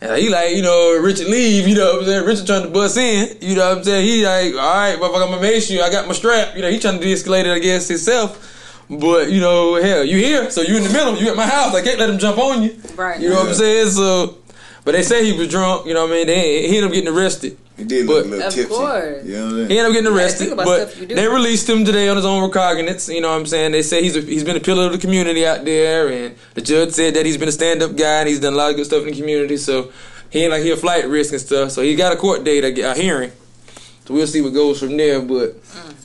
And he like, you know, Richard leave, you know what I'm saying? Richard trying to bust in, you know what I'm saying? He like, all right, motherfucker, I'm gonna make sure I got my strap. You know, he trying to de-escalate it, I guess, himself. But, you know, hell, you here, so you in the middle, you at my house, I can't let him jump on you. Right. You know what I'm saying? So, but they say he was drunk, you know what I mean? They, he ended up getting arrested. He did look But- a little Of tipsy. course. You know what I'm saying? He ended up getting arrested, think but stuff you do. they released him today on his own recognizance. You know what I'm saying? They say he's a, he's been a pillar of the community out there, and the judge said that he's been a stand up guy and he's done a lot of good stuff in the community. So he ain't like he a flight risk and stuff. So he got a court date, a, a hearing. So we'll see what goes from there. But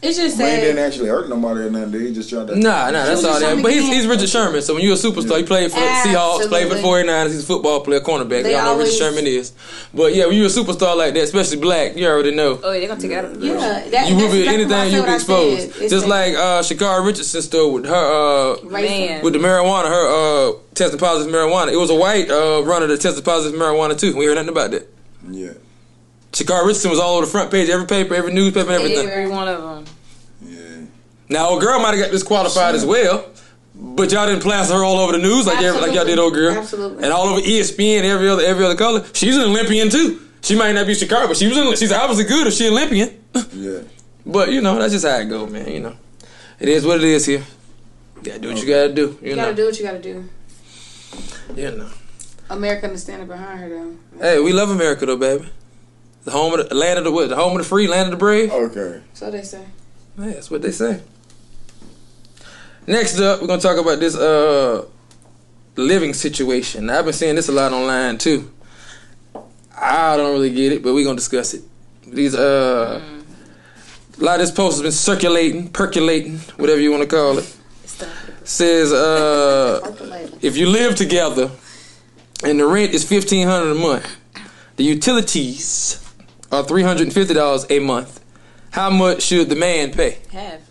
It's just Man didn't actually hurt nobody or nothing. Did he just tried to? nah, nah, that's all that. But he's, he's. Richard Sherman. So when you're a superstar, he played for the Seahawks, played for the 49ers. He's a football player, cornerback. They Y'all know always- Richard Sherman is. But yeah, when you're a superstar like that, especially black, you already know. Oh, yeah, they're gonna take it out of the Yeah, that, you will be exactly anything You'll be exposed. Just that- like uh Sha'Carri Richardson store with her uh Man. with the marijuana, her uh tested positive marijuana. It was a white uh runner that tested positive marijuana too. We heard nothing about that. Yeah. Sha'Carri Richardson was all over the front page, every paper, every newspaper, everything. Every one of them. Yeah. Now, a girl might have got disqualified as well, but y'all didn't plaster her all over the news like every, like y'all did, old girl, Absolutely. and all over ESPN, every other every other color. She's an Olympian too. She might not be Sha'Carri, but she was. In, she's obviously good if she Olympian. [laughs] Yeah. But you know, that's just how it go, man. You know, it is what it is here. You gotta do what you gotta do. You, You know, gotta do what you gotta do. you know. America understanding behind her though. Hey, we love America though, baby. The home of the land of the what? The home of the free, land of the brave. Okay. So they say. Yeah, that's what they say. Next up, we're gonna talk about this uh living situation. Now, I've been seeing this a lot online too. I don't really get it, but we're gonna discuss it. These uh a lot of this post has been circulating, percolating, whatever you want to call it. Says uh if you live together and the rent is fifteen hundred a month, the utilities are three hundred and fifty dollars a month. How much should the man pay? Have.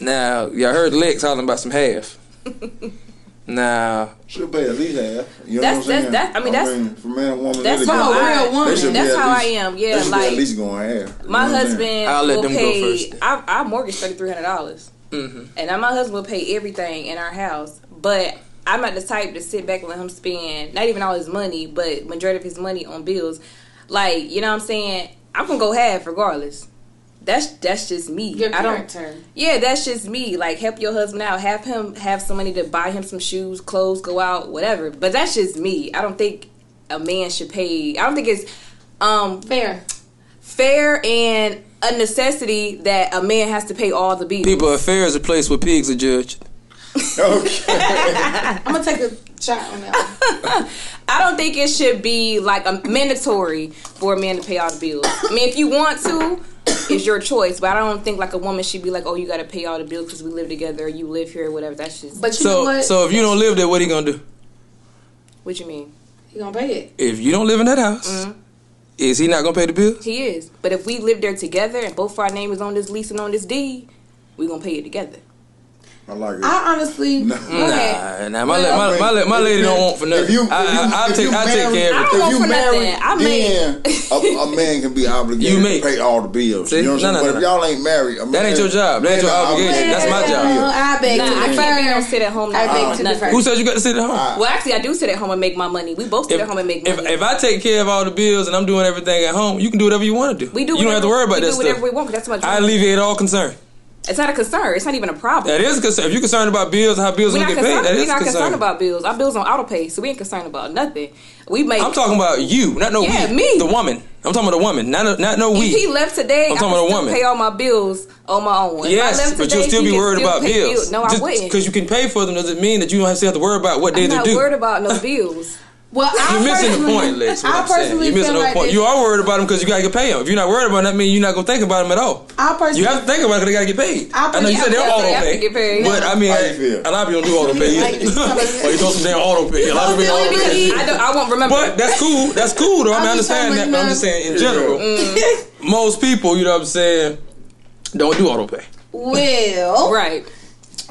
Now, y'all heard Lex hollering about some half. [laughs] now, Should pay at least half. You know That's- what I'm saying? that's- that- I mean, that's- for man and woman. That's really how going I- half. woman. They should be That's at how I am. Yeah, should be like at least going half. You know my I'm saying? husband I'll let will them go pay. first. I, I mortgage thirty three hundred dollars, mm-hmm. and now my husband will pay everything in our house. But I'm not the type to sit back and let him spend not even all his money, but majority of his money on bills. Like you know what I'm saying? I'm gonna go half regardless. That's that's just me. Your I don't. character. Yeah, that's just me. Like help your husband out. Have him have some money to buy him some shoes, clothes, go out, whatever. But that's just me. I don't think a man should pay. I don't think it's um Fair. fair and a necessity that a man has to pay all the bills. people, a fair is a place where pigs are judged. Okay. [laughs] I'm gonna take a shot on that. [laughs] I don't think it should be like a mandatory for a man to pay all the bills. I mean, if you want to, it's your choice. But I don't think like a woman should be like, oh, you got to pay all the bills because we live together, or you live here, or whatever. That's just. But you know So, what? so if you don't live there, what are you gonna do? what you mean? he gonna pay it. If you don't live in that house, Mhm. is he not gonna pay the bills? He is. But if we live there together and both our name is on this lease and on this deed, we gonna pay it together. I like it. I honestly. No. Go ahead. Nah, nah, my, Well, la- my, my, my lady don't want for nothing. If you, if I, you, I, I if take, you I take care of I it. don't If want you for nothing. married, I then a, a man can be obligated You make- to pay all the bills. See? You know what I'm No, saying? no, but no, if y'all ain't married, a That ain't your job. That ain't your man obligation. That's my job. I beg Nah, to I can't differ. be no sit at home. I now. beg to Nothing. Who said you got to sit at home? I- Well, actually, I do sit at home and make my money. We both sit if, at home and make if, money. if I take care of all the bills and I'm doing everything at home, you can do whatever you want to do. we do. You don't have to worry about that stuff. we do whatever we want. 'cause That's much. I alleviate all concern. It's not a concern. It's not even a problem. That is a concern. If you're concerned about bills and how bills We're are not gonna get paid, that We're not concern. concerned about bills. Our bills on auto pay, so we ain't concerned about nothing. We make. I'm talking about you, not no Yeah, we. me. The woman. I'm talking about the woman, not a, not no we. If he left today, I'm talking about a woman. pay all my bills on my own. If Yes, left but you'll still be worried still about pay bills. No, I wouldn't. Because you can pay for them doesn't mean that you don't have to worry about what days I'm are not worried about no bills. [laughs] Well, I You're missing the personally- point, Lex. What I I'm saying. personally You're missing feel the like point. this. You are worried about them because you gotta get paid them. If you're not worried about them, that means you're not gonna think about them at all. I personally, You have to think about it because they gotta get paid. I I know you said they're personally- auto to pay, get paid. but I mean, How you feel? a lot of people don't do auto pay [laughs] Like, either. or you throw some damn auto pay. A lot of people auto really? pay. I, don't, I won't remember. But that's cool. That's cool though. I mean, I understand that, but I'm just saying in general, Mm. most people, you know what I'm saying, don't do auto pay. well, right.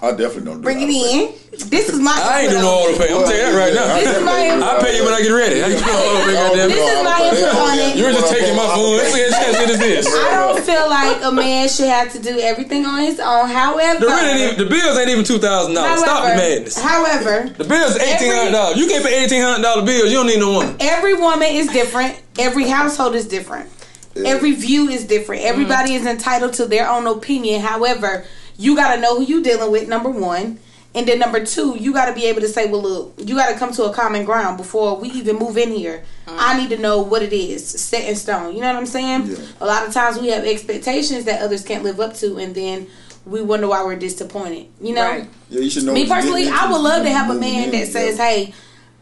I definitely don't do bring it auto pay. in. This is my. [laughs] I ain't do no auto pay. I'm telling you that right now. This is my I pay you when I get ready. I ain't do no auto pay, goddamn. This is my input on it. You were just taking my funds. See, what shit is this? I don't feel like a man should have to do everything on his own. However, The, rent ain't the bills ain't even two thousand dollars. Stop the madness. however, The bills eighteen hundred dollars. You can't pay eighteen hundred dollar bills. You don't need no woman. every woman is different. Every household is different. Every view is different. Everybody mm-hmm. is entitled to their own opinion. However, you got to know who you dealing with. Number one. And then number two, you got to be able to say, well, look, you got to come to a common ground before we even move in here. I need to know what it is, set in stone. You know what I'm saying? Yeah. A lot of times we have expectations that others can't live up to, and then we wonder why we're disappointed. You know? Right. Yeah, you should know. Me personally, I would love to have a man in that says, together. "Hey,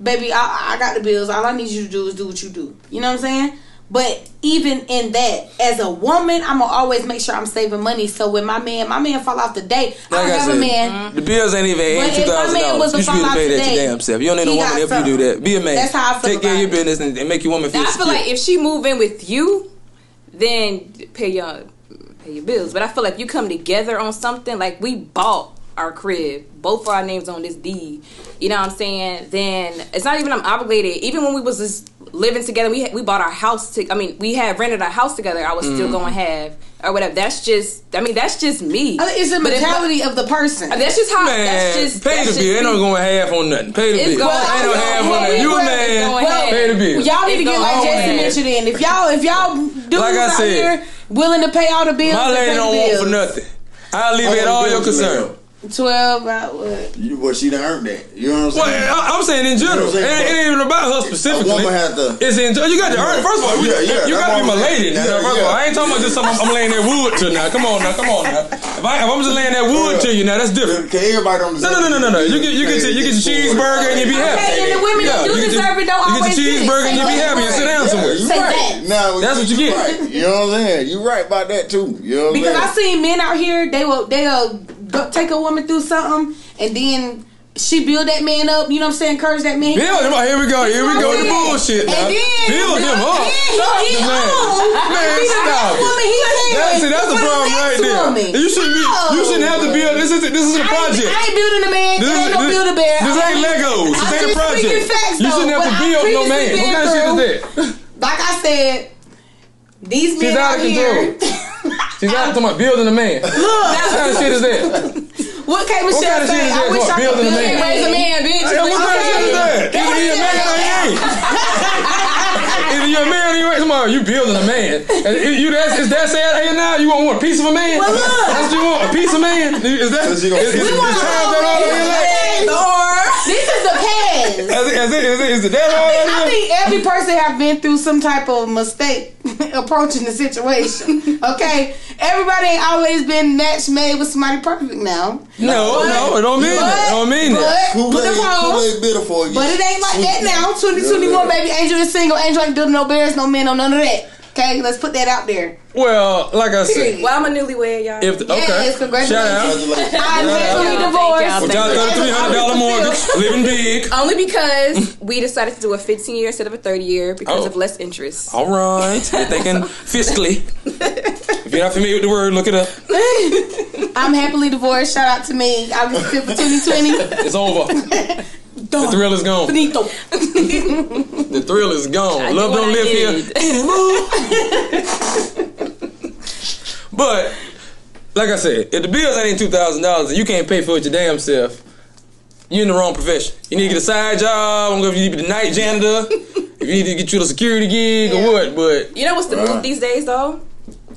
baby, I, I got the bills. All I need you to do is do what you do." You know what I'm saying? But even in that, as a woman, I'm gonna always make sure I'm saving money. So when my man, my man fall off the date, I Like don't I have said, a man. the bills ain't even But eighty two if my thousand man was dollars. You should be able to pay out that your today, damn self. You don't need a woman got to help you do that. Be a man. That's how I feel Take care of your business and, and make your woman feel Now, I feel like if she move in with you, then pay your pay your bills. But I feel like you come together on something like we bought our crib, both of our names on this deed. You know what I'm saying? Then it's not even I'm obligated. Even when we was just living together, we had, we bought our house. To, I mean, we had rented our house together. I was still Mm-hmm. going to have or whatever. That's just. I mean, that's just me. I mean, it's the But if- mentality of the person. That's just how. Man, that's just pay that's the bill. Ain't no me. going half on nothing. Pay the It's bill. going- Ain't no half on that. You a half. man. It's going half. Pay the bill. Y'all need to get like on Jason half. mentioned in. If y'all if y'all dudes Like I out said, here willing to pay all the bills, My and lady pay don't want for nothing. I'll leave it all your bills you concern. Lay Twelve, about what? You, well, she done earned that. You know what I'm Well, saying? I- I'm saying in general. You know It what I'm ain't, saying? it ain't even about her specifically. a specifically. woman has to. It's in. You got to earn. First of all, you, Yeah, yeah, you that's got to be what my I'm lady. saying. Now, Yeah, first of all, yeah. I ain't talking about just something I'm laying that wood to. Now, come on, now, come on, now. If, I, if I'm just laying that wood to you, now that's different. Can everybody on the No, no, no, no, no, no. You get you get your, you get your cheeseburger and you be happy. Okay, and the women that do you get your- deserve it don't You get your cheeseburger and Say you be happy and sit down somewhere. you Say right. that. Now, That's what you get. You know what I'm saying? You right about that too. You know what Because I I'm saying? seen men out here, they will they'll go, take a woman through something, and then she build that man up. You know what I'm saying? Encourage that man. Build him up. Here we go. Here we go. The bullshit now. then- Build him up. Then he Stop get the man. on. Man, stop it. woman he That's, see, that's the problem right there. woman. You shouldn't be. You shouldn't have to build. This is this is a I ain't, project. I ain't building a man. This ain't no this- build a bear. this ain't Legos. This ain't a project. Facts, You shouldn't have to build no man. What kind of shit is that? Like I said, these She's men out out of here. She's out talking about building a man. Look, What kind of shit is that? What can What kind of shit say? is I that? wish I could building a man? Raise a man, bitch. Hey, what kind of shit is that? Either he a man or he ain't. Either you're a man or you ain't. Tomorrow you building a man. And you that's is that sad here now? You want what, a piece of a man? Well, look. That's what you want? A piece of man? Is that is, So gonna- is, is, We is want time that all over your life? This is the past. Is it, is it, is it, is it that all I think every person have been through some type of mistake [laughs] approaching the situation. [laughs] Okay, everybody ain't always been match made with somebody perfect now. No, no, it don't mean that. It don't mean that. But put Kool-Aid, the. Kool-Aid bitter for you. But it ain't like that now. 2021, baby. Angel is single. Angel ain't building no bears, no men, no none of that. Okay, let's put that out there. Well, like I said, Well, I'm a newlywed, y'all. if the, okay, Yes, congratulations. shout out. Congratulations. I'm Yeah. happily y'all. divorced. With y'all thirty three hundred dollar mortgage, [laughs] living big. Only because we decided to do a 15 year instead of a 30 year because Oh. of less interest. All right, you're thinking [laughs] fiscally. [laughs] If you're not familiar with the word, look it up. [laughs] I'm happily divorced. Shout out to me. August 5th, 2020. [laughs] It's over. The thrill is gone. Finito. The thrill is gone. I Love did don't I live here did. anymore. but like I said, if the bills ain't two thousand dollars and you can't pay for it your damn self, you're in the wrong profession. You need to get a side job. I'm going to need to be the night janitor. if you need to get you a security gig or what, but You know what's the Right. move these days, though?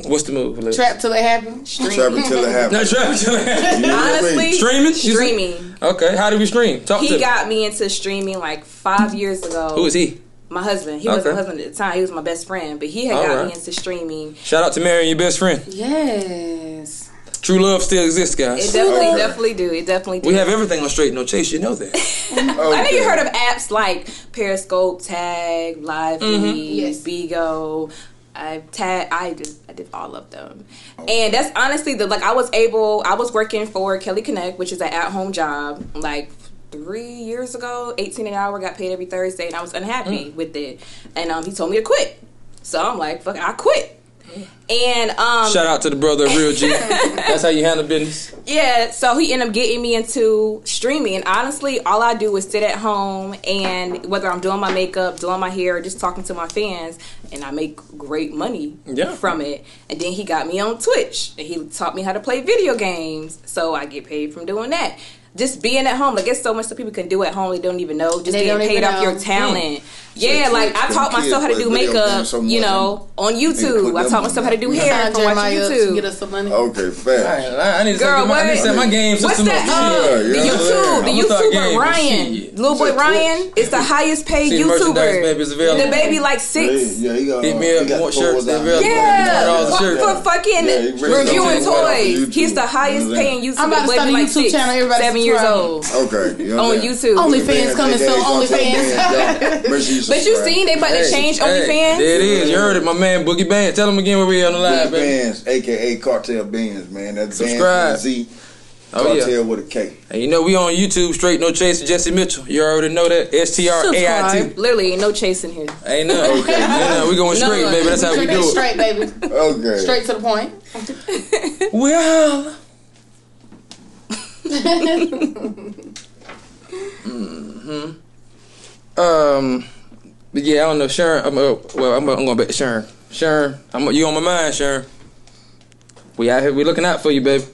What's the move? Liz? Trap till it happens. Trap until it happens. Not trap. You know what I mean? Honestly, Streaming? Streaming. Okay, how do we stream? Talk to He me. got me into streaming like five years ago. Who is he? My husband. He wasn't my husband at the time. He was my best friend, but he had All got right. me into streaming. Shout out to Mary, your best friend. Yes. True love still exists, guys. It definitely, Okay. definitely do. It definitely do. we have everything on straight no chase. You know that. [laughs] Oh, I know you heard of apps like Periscope, Tag, Live Feed, mm-hmm. Yes. Bigo. I tag. I did. I did all of them, and that's honestly the like I was able. I was working for Kelly Connect, which is an at home job, like three years ago. Eighteen an hour, got paid every Thursday, and I was unhappy with it. And um, he told me to quit, so I'm like, fuck, I quit. And um, Shout out to the brother Real G. [laughs] That's how you handle business. yeah, so he ended up getting me into streaming. And honestly, all I do is sit at home and whether I'm doing my makeup, doing my hair, or just talking to my fans, and I make great money Yeah. from it. And then he got me on Twitch and he taught me how to play video games. So I get paid from doing that. Just being at home, like it's so much that people can do at home they don't even know. Just They being paid even off your talent. Yeah, So like I taught myself how to do makeup, games you know, on YouTube. I taught myself how to do hair from watching Jeremiah up to YouTube. get us some money. Okay, fast. I, I need to Girl, set my, I need to set my game What's system that? Uh, Yeah, the yeah. YouTube, the YouTuber Ryan, little boy Is Ryan, is the highest paid See, YouTuber. baby, is available. The baby like six. Yeah, he got, Hit me up, got shirts, fours they out. available. Yeah, for, fucking Yeah, he really reviewing toys. He's the highest You know what I'm paying YouTuber. I'm about to baby start a like YouTube six, channel, everybody seven years old Okay, on what I'm? YouTube. OnlyFans coming soon. AKA OnlyFans. Make sure you But you subscribe. seen they about to change Hey, OnlyFans? there it is. You heard it, my man Boogie Band. Tell them again where we on the live, Big baby. Bands, aka Cartel Bands, man. That's Subscribe. Bands with a Z. Oh, yeah. Cartel with a K. And you know we on YouTube, straight no chase. Jesse Mitchell. You already know that. S T R A I T. Literally, ain't no chasing here. Ain't nothing. Okay. Ain't nothing. We going straight, None. baby. That's how we do it. straight, baby. Okay. Straight to the point. [laughs] Well, [laughs] Hmm. um, but yeah, I don't know, Sharon. I'm uh, well. I'm, I'm going back to Sharon. Sharon, I'm you on my mind, Sharon. We out here. We looking out for you, baby.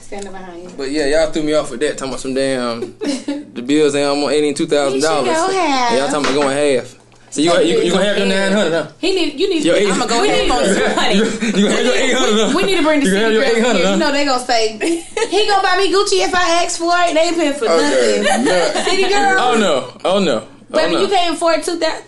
Standing behind you. But yeah, y'all threw me off with that. Talking about some damn [laughs] the bills ain't almost eighty two thousand dollars. You half. Y'all talking about going half. So you you, you gonna have your nine hundred, huh? He need you need eight- I'ma go need, on [laughs] You, some money. you gonna have your eight hundred, huh? we need to bring the You gonna your hundred, here. huh? You know they gonna say he gonna buy me Gucci if I ask for it. They paying for Okay. nothing. Yeah. [laughs] City girls, Oh no! Oh no! Oh, baby, no. you can't afford two thousand.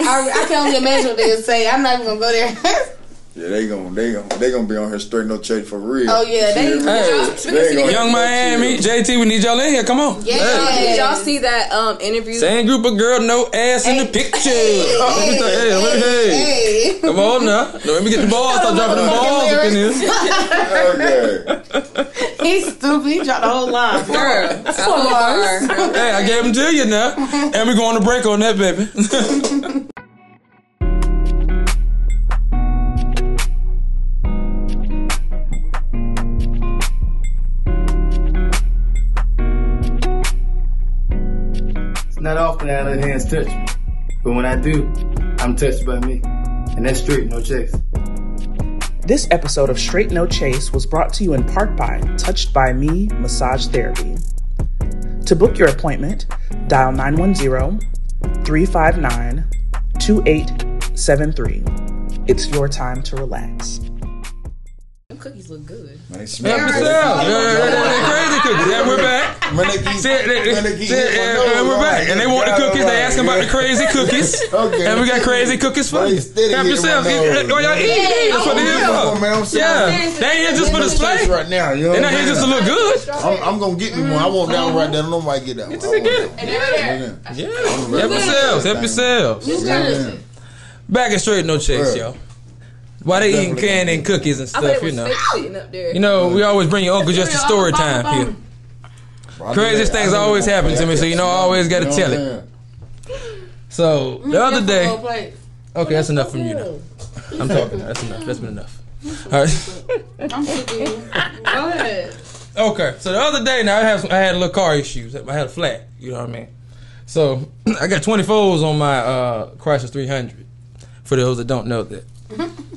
I, I can only imagine what they'll say. I'm not even gonna go there. [laughs] Yeah, they gon' they gon' they gonna be on here straight no chase for real. Oh, yeah, they- You hear? Hey, They ain't gonna Young have no Miami. JT, we need y'all in here. Come on. Yeah. Hey. Did y'all see that um interview? Same group of girl, no ass in the picture. Oh, let me hey, [laughs] hey. Hey. Come on now. No, let me get the balls. Stop dropping the balls up in here. Okay. [laughs] He's stupid. He dropped the whole line. Girl, Four Hey, I gave him to you now. And we going to break on that, baby. [laughs] not often I let hands touch me, but when I do, I'm touched by me. And that's straight, no chase. This episode of Straight No Chase was brought to you in part by Touched by Me Massage Therapy. To book your appointment, dial 910 359 2873. It's your time to relax. Them cookies look good. Man, smell Help it. yourself. Yeah, yeah, yeah, yeah, crazy cookies. And we're back. Man, they keep- See, they, they, man, they keep see, and, nose, and we're right? back. And they want the Got it cookies. They asking about the crazy cookies. [laughs] Okay. And we got crazy cookies for you. steady Help yourself. my Eat- nose. Oh, y'all eat. eat. That's what they here for. man, Yeah. They ain't here just for I'm display. right now. You know They're not I'm here just to look good. I'm, I'm gonna get me one. I want that one right there. Don't nobody get that one. I want get it. Yeah. Help yourselves. Help yourselves. Back and straight, no chase, y'all. Why they eating Definitely candy and cookies and stuff, you know. fake sitting up there. You know, we always bring your uncle just a story time here. Craziest things always happen to me, so you know I always gotta tell it. So the other day, okay, that's enough from you now. I'm talking. That's enough. That's been enough. All right. I'm sick. Go ahead. Okay. So the other day, now I had some, I had a little car issues. I had a flat. You know what I mean? So [clears throat] I got 24s on my uh, Chrysler 300. For those that don't know that.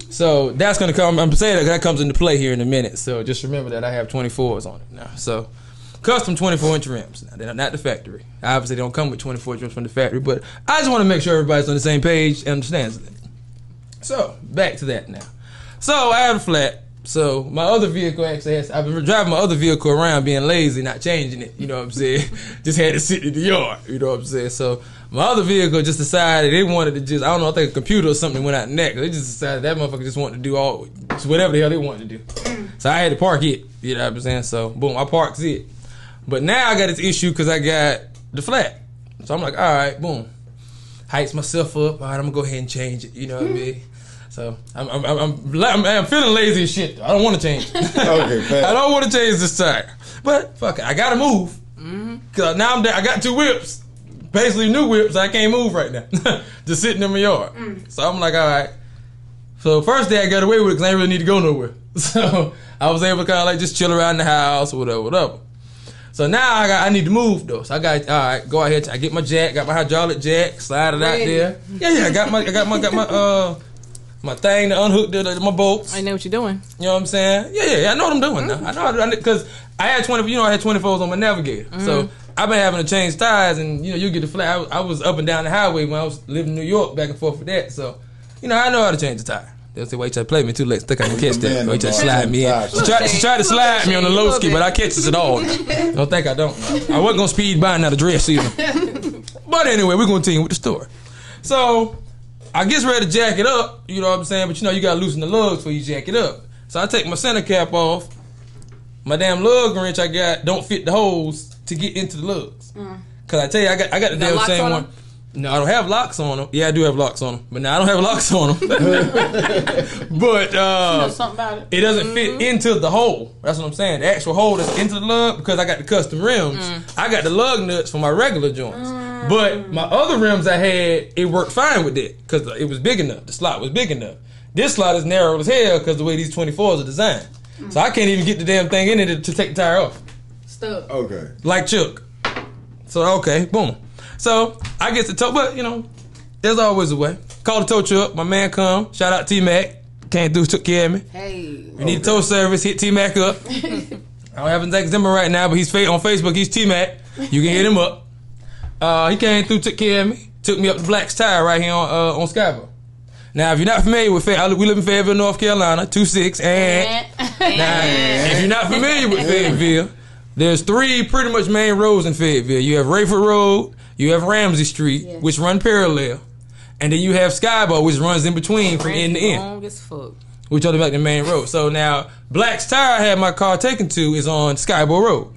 So that's gonna come. I'm saying that that comes into play here in a minute. So just remember that I have 24s on it now. So custom 24 inch rims. Now, they're not the factory. Obviously, they don't come with 24 inch rims from the factory. But I just want to make sure everybody's on the same page and understands that. So back to that now. So I had a flat. So my other vehicle actually has. I've been driving my other vehicle around, being lazy, not changing it. You know what I'm saying? [laughs] just had to sit in the yard. You know what I'm saying? So my other vehicle just decided they wanted to just. I don't know. I think a computer or something went out next. They just decided that motherfucker just wanted to do all just whatever the hell they wanted to do. So I had to park it. You know what I'm saying? So boom, I parked it. But now I got this issue because I got the flat. So I'm like, all right, boom. Heights myself up. All right, I'm gonna go ahead and change it. You know what I mean? So I'm I'm, I'm, I'm, I'm, I'm feeling lazy as shit. I don't want to change. it. [laughs] Okay, I don't want to change this tire. But fuck it, I gotta move. Mm-hmm. Cause now I'm there. I got two whips, basically new whips. I can't move right now, [laughs] just sitting in my yard. Mm. So I'm like, all right. So first day I got away with it because I didn't really need to go nowhere. [laughs] So I was able to kind of like just chill around the house or whatever, whatever. So now I got I need to move though. So I got all right. Go ahead. I get my jack. Got my hydraulic jack. Slide it out there. Yeah, yeah. I got my I got my got my uh my thing to unhook the, the, my bolts. I know what you're doing. You know what I'm saying? Yeah, yeah, yeah. I know what I'm doing now. I know because I had 20. You know, I had 24s on my Navigator, so Mhm. I've been having to change tires, and you know, you get the flat. I, was- I was up and down the highway when I was living in New York, back and forth for that. So, you know, I know how to change the tire. They'll say, "Wait till I play me too late. Think I can catch that. Man, Wait till I no, slide me in." She tried, she tried to slide me on the low ski, but I catches it all. [laughs] Don't think I don't. I wasn't gonna speed by not a dress either. [laughs] But anyway, we're gonna continue with the story. So I gets ready to jack it up, you know what I'm saying? But you know, you gotta loosen the lugs before you jack it up. So I take my center cap off. My damn lug wrench I got don't fit the holes to get into the lugs. Mm. Cause I tell you, I got I got the damn same on one. them? No, I don't have locks on them. Yeah, I do have locks on them, but now I don't have locks on them. [laughs] but uh, You know uh, something about it. it doesn't fit mm-hmm. into the hole. That's what I'm saying. The actual hole that's into the lug because I got the custom rims. Mm. I got the lug nuts for my regular joints. But mm. my other rims I had, it worked fine with it because it was big enough. The slot was big enough. This slot is narrow as hell because the way these 24s are designed. So I can't even get the damn thing in it to take the tire off. Stuck. Okay. Like Chuck. So okay, boom. So I get the tow, but you know, there's always a way. Call the tow truck. My man come. Shout out T Mac. Came through, took care of me. Hey. You need a tow service, hit T Mac up. [laughs] I don't have his exact number right now, but he's on Facebook. He's T Mac. You can hit him up. Uh, he came through, took care of me, took me up to Black's Tire right here on uh, on Scarborough. Now, if you're not familiar with Fayetteville, we live in Fayetteville, North Carolina, two six, and now, if you're not familiar with Fayetteville, there's three pretty much main roads in Fayetteville. You have Raeford Road, you have Ramsey Street, which run parallel, and then you have Skibo, which runs in between from end to end. Long as fuck. We talked about the main road. So now, Black's tire I had my car taken to is on Skibo Road.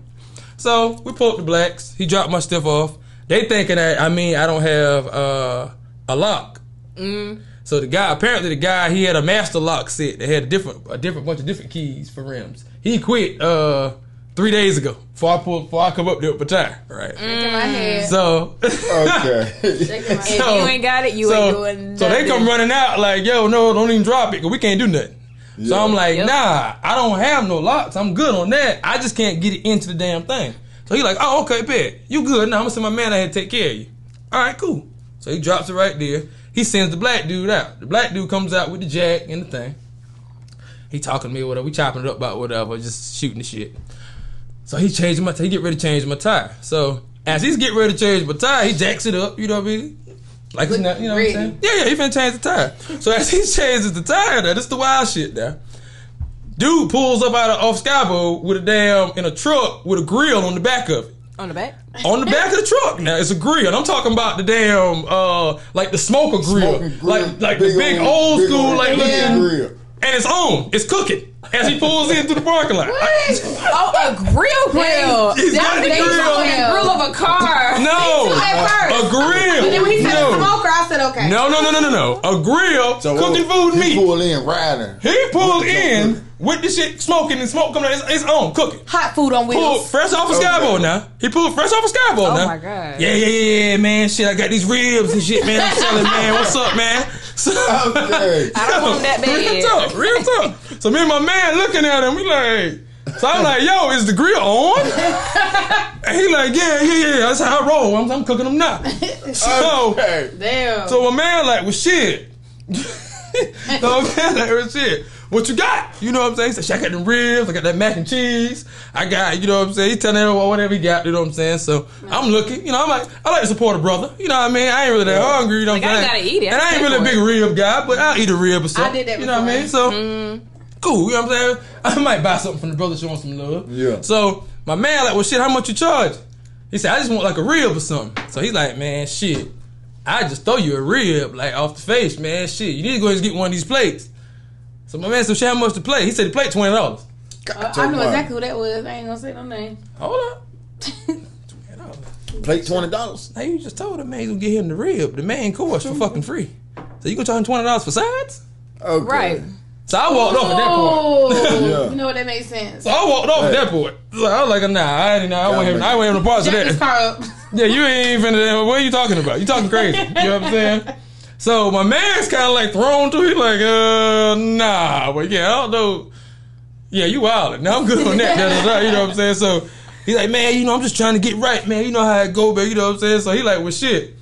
So we pulled up to Black's. He dropped my stuff off. They thinking that I mean I don't have uh, a lock. Mm. So the guy apparently the guy he had a master lock set that had a different a different bunch of different keys for rims. He quit uh, three days ago before I pulled before I come up there with my tire. Right. Shaking my head. Mm. So Okay. [laughs] Shaking my. If you ain't got it, you so, ain't doing So they come running out like, yo, no, don't even drop it, because we can't do nothing. So I'm like, Yep. nah, I don't have no locks. I'm good on that. I just can't get it into the damn thing. So he like, oh, okay, bet. You good. Now I'm gonna send my man out here to take care of you. All right, cool. So he drops it right there. He sends the black dude out. The black dude comes out with the jack and the thing. He talking to me or whatever. We chopping it up about whatever, just shooting the shit. So he changing my, he get ready to change my tire. So as he's getting ready to change my tire, he jacks it up. You know what I mean? Like it's not, you know what I'm saying? Yeah, yeah. He finna change the tire. So as he [laughs] changes the tire, there, this the wild shit there. Dude pulls up out of off Skibo with a damn in a truck with a grill on the back of it. On the back? On the back of the truck now, it's a grill. And I'm talking about the damn uh like the smoker grill. Smoking grill. Like like the Big big old- old big school old like Indian looking grill. and it's on. It's cooking. As he pulls into the parking lot. Oh, a grill grill. He's got That's the they grill. talking the grill of a car. [laughs] No. Me too at first. A grill. But then when he said No. smoker, I said okay. No, no, no, no, no, no. A grill So cooking what- food he meat. He pulled in riding. He pulled in with the shit smoking and smoke coming out. It's, it's on cooking. Hot food on Pulled wheels. fresh off of Okay. Skibo now. He pulled fresh off of Skibo Oh now. my god. Yeah, yeah, yeah, yeah, man. Shit, I got these ribs and shit, man. I'm selling, man. What's up, man? So, [laughs] Okay. I don't want that bad. Real talk, real talk. So me and my man looking at him, we like, so I'm like, yo, is the grill on? And he like, yeah, yeah, yeah. That's how I roll. I'm, I'm cooking them now. [laughs] So, Okay. Damn. so my man like, well, shit. [laughs] so my man like, well, shit. What you got? You know what I'm saying? He said, shit, I got them ribs. I got that mac and cheese. I got, you know what I'm saying? He telling him whatever he got. You know what I'm saying? So I'm looking. You know, I'm like, I like to support a brother. You know what I mean? I ain't really that hungry. You know Like, what I'm I saying? gotta eat it. And I ain't really a big rib guy, but I'll eat a rib or something. I did that You know what I mean? So. Mm. Cool, you know what I'm saying? [laughs] I might buy something from the brother showing some love. Yeah. So my man like, well, shit, how much you charge? He said, I just want like a rib or something. So he's like, man, shit, I just throw you a rib like off the face, man. Shit, you need to go ahead and get one of these plates. So my man said, shit, how much the plate? He said the plate twenty dollars. Uh, I know exactly who that was. I ain't gonna say no name. Hold up. [laughs] Plate twenty dollars. Now you just told him man, he's gonna get him the rib, the main course for [laughs] fucking free. So you gonna charge him twenty dollars for sides? Okay. Right. So I walked off at that point. Oh, Yeah. you know what that makes sense. So I walked off at that point. So I was like, nah, I ain't, nah, I wasn't having, I wasn't having no parts of Jack that. car up. [laughs] Yeah, you ain't even finna. What are you talking about? You talking crazy? You know what I'm saying? So my man's kind of like thrown to. He like, uh, nah, but yeah, I don't know. Yeah, you wildin'. Now I'm good on that. da, da, da, you know what I'm saying? So he's like, man, you know, I'm just trying to get right, man. You know how it go, man. You know what I'm saying? So he like, well, shit.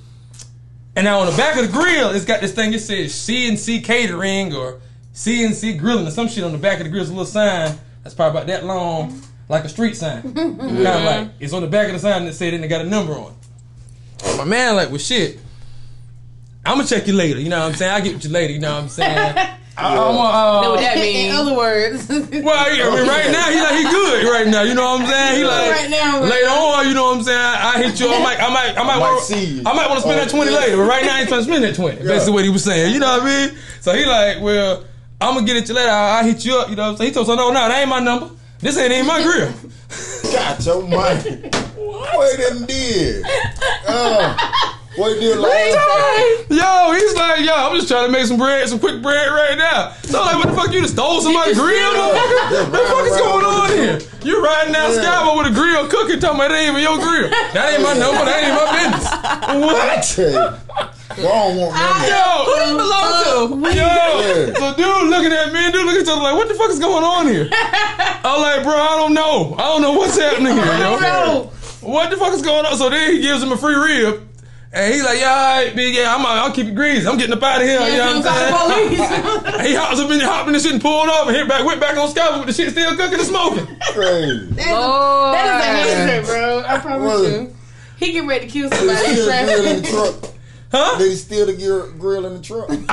And now on the back of the grill, it's got this thing. It says CNC Catering or CNC Grilling or some shit on the back of the grill. It's a little sign that's probably about that long, like a street sign. [laughs] Kind of like it's on the back of the sign that said it and it got a number on it. My man, like, well, shit. I'm gonna check you later. You know what I'm saying? I will get with you later. You know what I'm saying? [laughs] I, I'm uh, Know what that [laughs] means? In other words, well, I mean, right now he like he good right now. You know what I'm saying? He like Right now, right later on. You know what I'm saying? I, I hit you. I might, I might, I might, might wanna, see you. I might want to spend that twenty yeah. later, but right now I ain't trying to spend that twenty. Basically, what he was saying. You know what I mean? So he like, well, I'm gonna get at you later. I, I hit you up. You know what I'm saying? He told us, no, no, that ain't my number. This ain't even my grill. [laughs] Got your money. What done did? Uh, what he did last time? Yo, he's like, yo, I'm just trying to make some bread, some quick bread right now. So I'm like, what the fuck? You just stole somebody's grill? motherfucker? What the fuck is going on here? You riding down Yeah. Skyway with a grill cooking, talking about that ain't even your grill. That ain't my number. That ain't my business. What? Hey, I don't want none of Yo, that. who does it belong to? Oh, yo, Yeah. so dude looking at me and dude looking at each other like, what the fuck is going on here? [laughs] I'm like, bro, I don't know. I don't know what's happening here, yo. no. What the fuck is going on? So then he gives him a free rib. And he's like, yeah, all right, big, yeah, I'm, I'll keep it greasy. I'm getting up out of here. you know what I'm saying? [laughs] he hops up in, hopped in the shit and pulled off and hit back, went back on Skibo with the shit still cooking and smoking. Crazy. Lord. That is a hazard, bro. I promise What? you. He get ready to kill somebody in steal the grill in the truck? [laughs] Huh? Did he steal the grill, grill in the truck? [laughs] Apparently,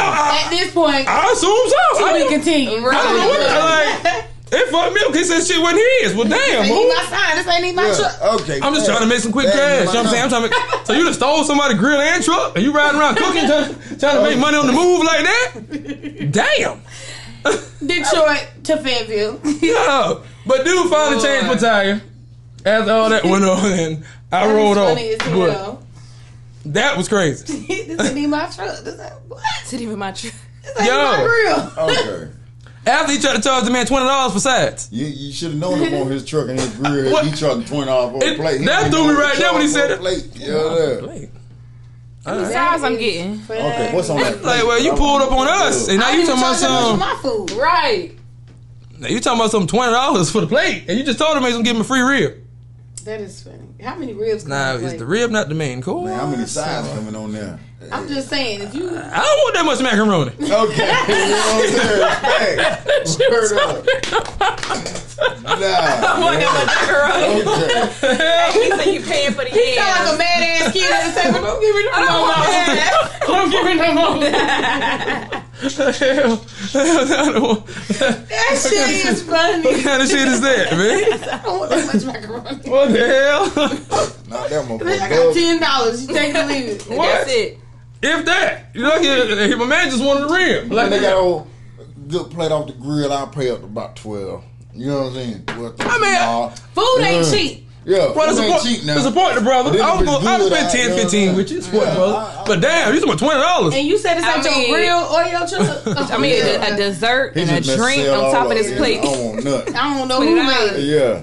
I, At this point, I assume so. to I be don't, continued. I don't know what like. It fucked me up. He said shit wasn't his. Well, damn, This ain't my sign. This ain't even my truck. Okay. I'm just trying to make some quick That cash. You know what I'm saying? I'm trying to make, so you just stole somebody's grill and truck, and you riding around cooking, trying, trying to make money on the move like that? Damn. Detroit to Fayetteville. [laughs] Yeah. But dude finally changed my tire. After all that went on, and I rolled off. Funny as But hell. That was crazy. [laughs] this ain't even my truck. This ain't, what? It's not even my truck. This ain't Yo. my grill. Okay. After he tried to charge the man twenty dollars for sides. You, you should have known him on his truck and his grill. What? He charged twenty dollars for a plate. He that threw me right there when he charged said for a it. Plate. Yeah, yeah. What size I'm getting? Okay, what's on that? Like, plate? well, you pulled up on us, and now I you talking about charge some. my food. Right. Now you talking about some twenty dollars for the plate, and you just told him he's gonna give him a free rib. That is funny. How many ribs? come Nah, is the rib not the main course? Man, how many sides coming on there? I'm just saying, if you I don't want that much macaroni. [laughs] Okay, you know what I'm saying? Hey, word up. [laughs] Nah, want that much macaroni. okay. He said you paying for the he sound like a mad ass kid at the table, don't give me no more. Don't give me no more. Hell, I don't want- That shit is funny. What kind of shit is that, man? [laughs] I don't want that much macaroni. What the hell? Not that much. I got ten dollars. You take it or leave it. What? That's it. If that, you lucky. My man just wanted the rim. Like Like they got a old good plate off the grill. I'll pay up to about twelve. You know what I'm saying? Well, I mean. Food ain't mm. cheap. Yeah, Well, food to ain't support, cheap now. support the brother, I was it's gonna, I good, spend I- 10, yeah, 15 yeah. with you, support the Yeah, brother. I- I- but damn, you talking twenty dollars. And you said it's I not your real grill or your truck. I mean, Yeah. a, a dessert He and a drink on top of this Yeah, plate. I don't want. [laughs] I don't know who made it. Yeah.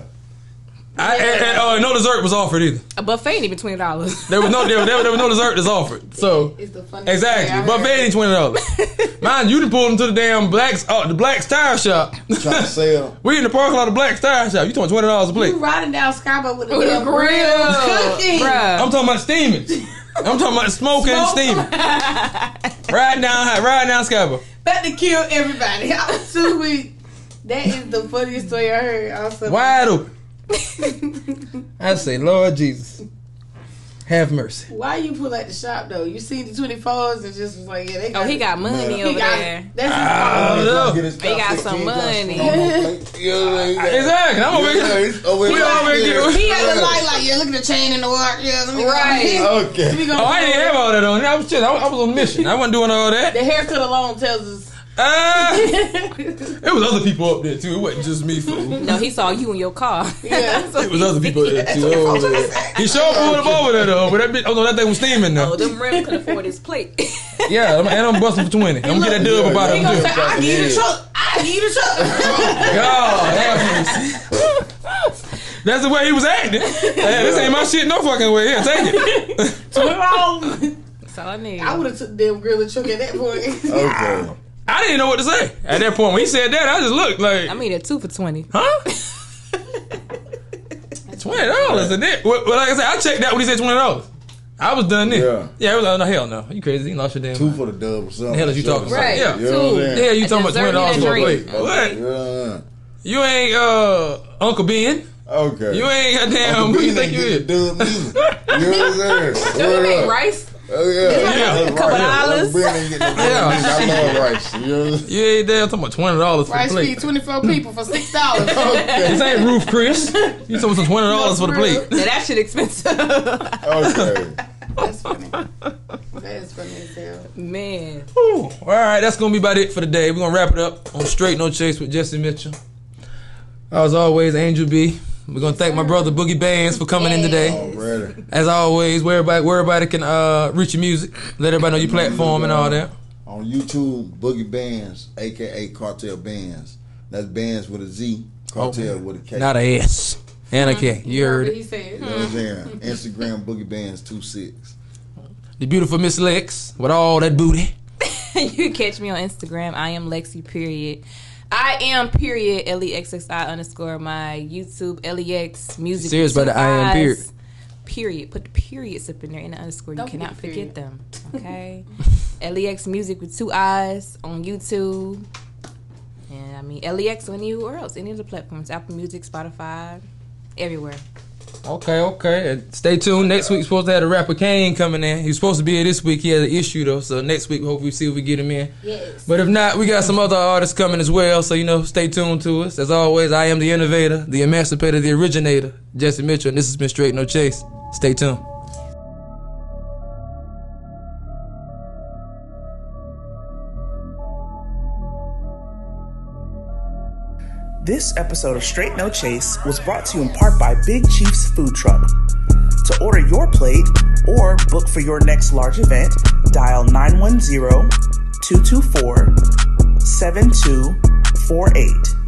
I, and, and, uh, no dessert was offered either. A buffet ain't even twenty dollars. There was no there, there, there was no dessert that's offered. So It's the funniest exactly, thing I buffet heard. ain't twenty dollars. [laughs] Mind you, done pulled him to the damn blacks, uh, the blacks tire shop. Trying to sell. [laughs] we in the parking lot of blacks tire shop. You talking twenty dollars a plate? You riding down Scarborough with a With a grill, grill cooking. bruh. I'm talking about steaming. I'm talking about smoking and Smoke. steaming. [laughs] Riding down, riding down Scarborough. About to kill everybody. I was too weak. That is the funniest story I heard. Also, Wide open. I say, Lord Jesus. Have mercy. Why you pull at the shop though? You see the 24s and just was like, yeah, they oh, got Oh, he got money He over got- there. That's his I don't his They got some money. spoon on the plate. You know what I mean? Exactly. I'm over here. We here. over here He had the light like, yeah, look at the chain in the watch. Yeah, let me go. Right. Okay. Let me go. Oh, I didn't have all that on. I was just, I was I was on a mission. I wasn't doing all that. The haircut alone tells us. Ah, it was other people up there too. It wasn't just me. Fool. No, he saw you in your car. Yeah. [laughs] It was other people there too. Oh, man. He sure pulled him over there though. But that bitch, oh no, that thing was steaming though. Oh, them rims could afford his plate. [laughs] Yeah, and I'm busting for twenty. I'm gonna get that dub about him too. say, I need a truck. I need a truck. [laughs] God, have mercy. That's the way he was acting. Hey, this ain't my shit no fucking way. Here, take it. That's all I need. I would have took the damn gorilla truck at that point. Okay. I didn't know what to say at that point. When he said that, I just looked like, I mean, a two for twenty. huh? Twenty dollars a day. Well, well, like I said, I checked that when he said twenty dollars. I was done then. Yeah. yeah. It was, oh, no, hell no. You crazy? You lost your damn Two mind. for the dub or something. The hell is you talking about? Right. Yeah. You know what Yeah, you talking about twenty dollars for a a plate? drink. What? Yeah. You ain't uh Uncle Ben. Okay. You ain't goddamn. Who you think you is? Dub. You know what I'm saying? Don't you Word make rice? Oh yeah. Yeah. That's Couple right. dollars. Uncle Ben ain't getting no Yeah. I love rice. You know what I'm? You ain't there talking about twenty dollars for the plate. Rice feed 24 people for $6. [laughs] This ain't Ruth's Chris. You talking some twenty dollars for the plate? Now that shit expensive. Okay. That's funny. That's funny as hell. Man. Whew. All right, that's gonna be about it for the day. We're gonna wrap it up on Straight No Chase with Jesse Mitchell. As always, Angel B. We're gonna thank my brother Boogie Bands for coming in today. Already. As always, where everybody, where everybody can uh, reach your music, let everybody know your platform and all that. On YouTube, Boogie Bands, aka Cartel Bands. That's bands with a Z, cartel with a K. Not a S and a K. You heard He it. said, You know what I'm saying? Instagram Boogie Bands 26. The beautiful Miss Lex with all that booty. [laughs] you catch me on Instagram. I am Lexi. Period. I am period L E X X I underscore my YouTube L E X music. Serious with about the I am period. Period. Put the periods up in there and the underscore. Don't you cannot forget forget them. [laughs] Okay. LEX music with two eyes on YouTube. And I mean LEX on anywhere else, any of the platforms, Apple Music, Spotify, everywhere. Okay, okay. And stay tuned. Next week, we're supposed to have the rapper Kane coming in. He's supposed to be here this week. He had an issue though, so next week, hopefully, we see if we get him in. yes. But if not, we got some other artists coming as well. So you know, stay tuned to us. As always, I am the innovator, the emancipator, the originator, Jesse Mitchell, and this has been Straight No Chase. Stay tuned. This episode of Straight No Chase was brought to you in part by Big Chief's Food Truck. To order your plate or book for your next large event, dial 910 224 7248.